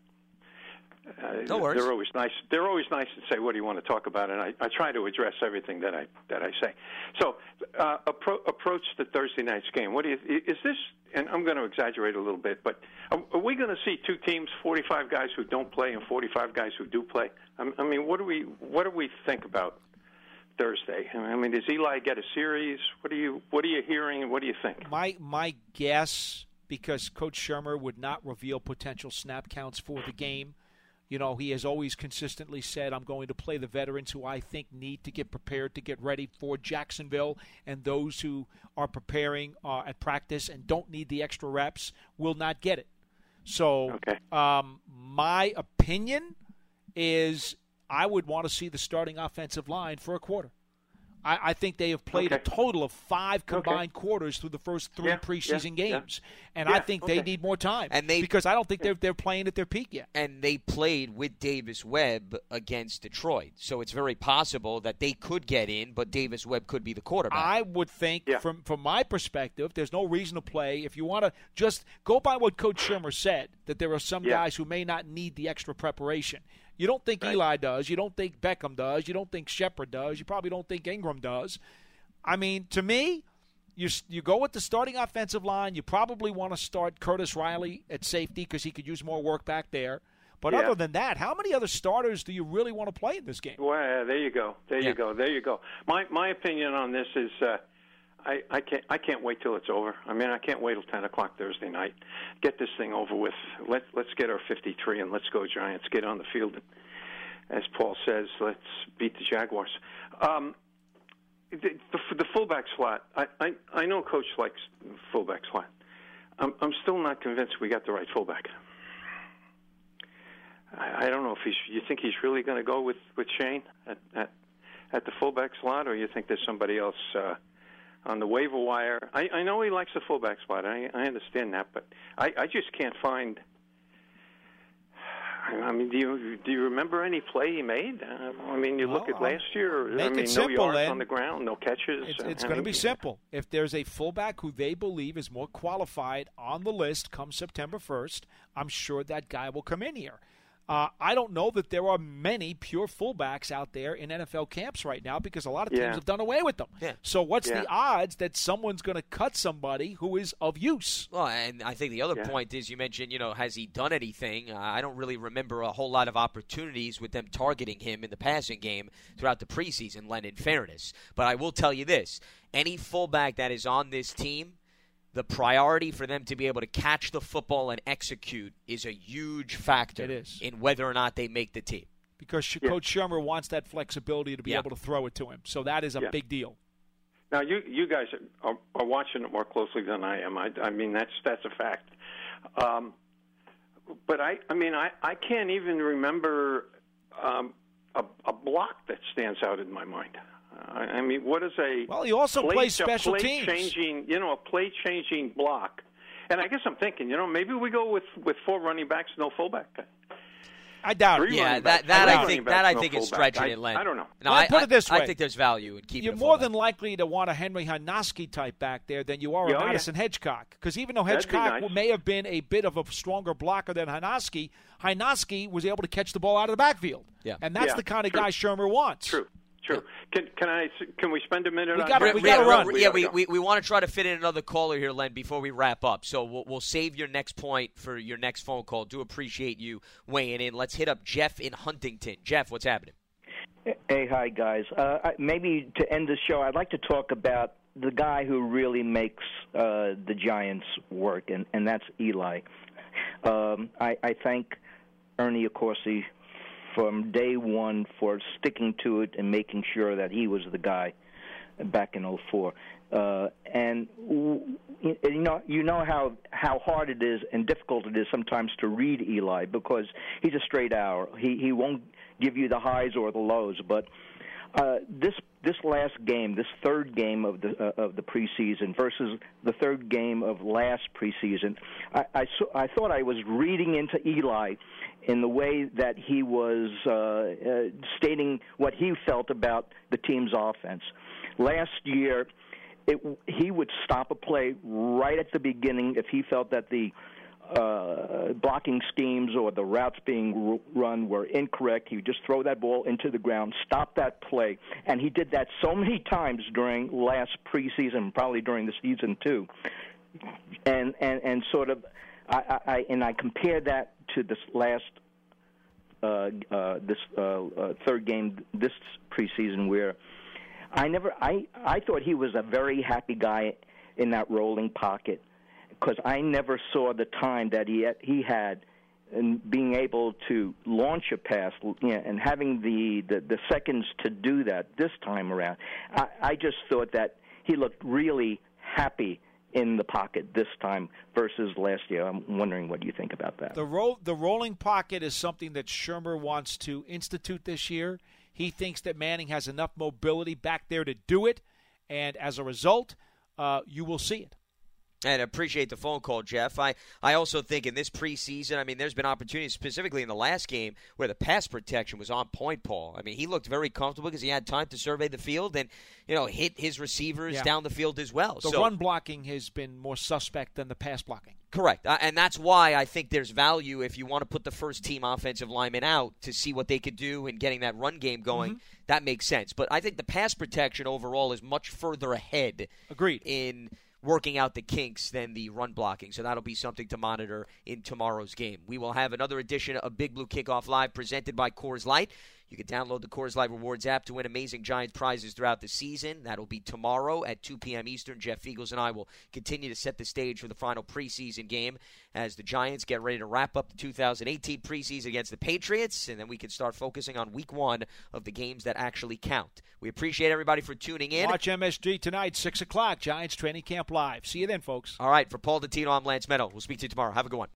Uh, No worries. They're always nice. They're always nice to say, "What do you want to talk about?" And I, I try to address everything that I that I say. So, uh, appro- approach the Thursday night's game. What do you? Is this? And I'm going to exaggerate a little bit, but are, are we going to see two teams, 45 guys who don't play and 45 guys who do play? I, I mean, what do we what do we think about Thursday? I mean, does Eli get a series? What are you What are you hearing? What do you think? My my guess, because Coach Shurmur would not reveal potential snap counts for the game. You know, he has always consistently said, I'm going to play the veterans who I think need to get prepared to get ready for Jacksonville, and those who are preparing uh, at practice and don't need the extra reps will not get it. So, Okay. um, my opinion is I would want to see the starting offensive line for a quarter. I, I think they have played a total of five combined quarters through the first three Yeah, preseason yeah, yeah. games, and Yeah, I think they need more time. And they- because I don't think they're they're playing at their peak yet. and they played with Davis Webb against Detroit. So it's very possible that they could get in, but Davis Webb could be the quarterback. I would think, Yeah. from from my perspective, there's no reason to play. If you want to just go by what Coach Shurmur said, that there are some Yeah. guys who may not need the extra preparation. You don't think Right. Eli does. You don't think Beckham does. You don't think Shepard does. You probably don't think Engram does. I mean, to me, you you go with the starting offensive line. You probably want to start Curtis Riley at safety because he could use more work back there. But Yeah. other than that, how many other starters do you really want to play in this game? Well, there you go. There Yeah. you go. There you go. My my opinion on this is, uh, I I can't I can't wait till it's over. I mean, I can't wait till ten o'clock Thursday night. Get this thing over with. Let let's get our fifty three and let's go Giants. Get on the field and, as Paul says, let's beat the Jaguars. Um, the, the, the fullback slot. I, I I know Coach likes fullback slot. I'm I'm still not convinced we got the right fullback. I, I don't know if he's. You think he's really going to go with with Shane at, at at the fullback slot, or you think there's somebody else uh, on the waiver wire? I, I know he likes the fullback spot. I, I understand that, but I, I just can't find. I mean, do you do you remember any play he made? Uh, I mean, you look Well, at last year. make I it mean, simple, no yards Len. on the ground, no catches. It's, Uh, it's going to be simple. If there's a fullback who they believe is more qualified on the list come September 1st, I'm sure that guy will come in here. Uh, I don't know that there are many pure fullbacks out there in NFL camps right now because a lot of teams Yeah. have done away with them. Yeah. So what's Yeah. the odds that someone's going to cut somebody who is of use? Well, and I think the other Yeah. point is you mentioned, you know, has he done anything? Uh, I don't really remember a whole lot of opportunities with them targeting him in the passing game throughout the preseason, Len, in fairness. But I will tell you this any fullback that is on this team, the priority for them to be able to catch the football and execute is a huge factor It is. in whether or not they make the team. Because Yeah. Coach Shurmur wants that flexibility to be Yeah. able to throw it to him. So that is a Yeah. big deal. Now you you guys are, are watching it more closely than I am. I, I mean that's that's a fact. Um, but I I mean I I can't even remember um, a, a block that stands out in my mind. I mean, what is a Well, he also play, plays special play teams. changing you know a play changing block? And I guess I'm thinking, you know, maybe we go with with four running backs, no fullback. I doubt it. Yeah, that backs, that three I think backs, that I no think is stretching it, Len. I don't know. No, Well, I put it this I, I think there's value in keeping. You're more than likely to want a Henry Hynoski type back there than you are Yeah, a oh, yeah. Madison Hedgecock. Because even though That'd be Hedgecock nice. may have been a bit of a stronger blocker than Hynoski, Hynoski was able to catch the ball out of the backfield. Yeah. And that's Yeah, the kind of true. guy Shurmur wants. True, true. Can can I can we spend a minute? We on gotta- that? we Yeah, gotta run. yeah, we, we, we want to try to fit in another caller here, Len, before we wrap up. So we'll, we'll save your next point for your next phone call. Do appreciate you weighing in. Let's hit up Jeff in Huntington. Jeff, what's happening? Hey, hi guys. Uh, maybe to end the show, I'd like to talk about the guy who really makes uh, the Giants work, and, and that's Eli. Um, I, I thank Ernie Accorsi from day one for sticking to it and making sure that he was the guy back in '04. Uh, and you know, you know how how hard it is and difficult it is sometimes to read Eli because he's a straight hour. He he won't give you the highs or the lows. But uh, this this last game, this third game of the uh, of the preseason versus the third game of last preseason, I I, saw, I thought I was reading into Eli in the way that he was uh, uh, stating what he felt about the team's offense. Last year, it, he would stop a play right at the beginning if he felt that the uh, blocking schemes or the routes being run were incorrect. He would just throw that ball into the ground, stop that play, and he did that so many times during last preseason, probably during the season too. And and and sort of, I, I I- and I compare that to this last uh, uh, this uh, uh, third game this preseason where I never I I thought he was a very happy guy in that rolling pocket because I never saw the time that he had, he had in being able to launch a pass you know, and having the, the the seconds to do that this time around. I, I just thought that he looked really happy in the pocket this time versus last year. I'm wondering what you think about that. The roll, the rolling pocket is something that Shurmur wants to institute this year. He thinks that Manning has enough mobility back there to do it, and as a result, uh, you will see it. And appreciate the phone call, Jeff. I, I also think in this preseason, I mean, there's been opportunities, specifically in the last game, where the pass protection was on point, Paul. I mean, he looked very comfortable because he had time to survey the field and, you know, hit his receivers Yeah. down the field as well. The so, run blocking has been more suspect than the pass blocking. Correct. Uh, and that's why I think there's value if you want to put the first team offensive lineman out to see what they could do in getting that run game going. Mm-hmm. That makes sense. But I think the pass protection overall is much further ahead Agreed. in working out the kinks than the run blocking. So that'll be something to monitor in tomorrow's game. We will have another edition of Big Blue Kickoff Live presented by Coors Light. You can download the Coors Light Rewards app to win amazing Giants prizes throughout the season. That'll be tomorrow at 2 p.m. Eastern. Jeff Eagles and I will continue to set the stage for the final preseason game as the Giants get ready to wrap up the 2018 preseason against the Patriots, and then we can start focusing on week one of the games that actually count. We appreciate everybody for tuning in. Watch MSG tonight, 6 o'clock, Giants Training Camp Live. See you then, folks. All right, for Paul Dottino, I'm Lance Medow. We'll speak to you tomorrow. Have a good one.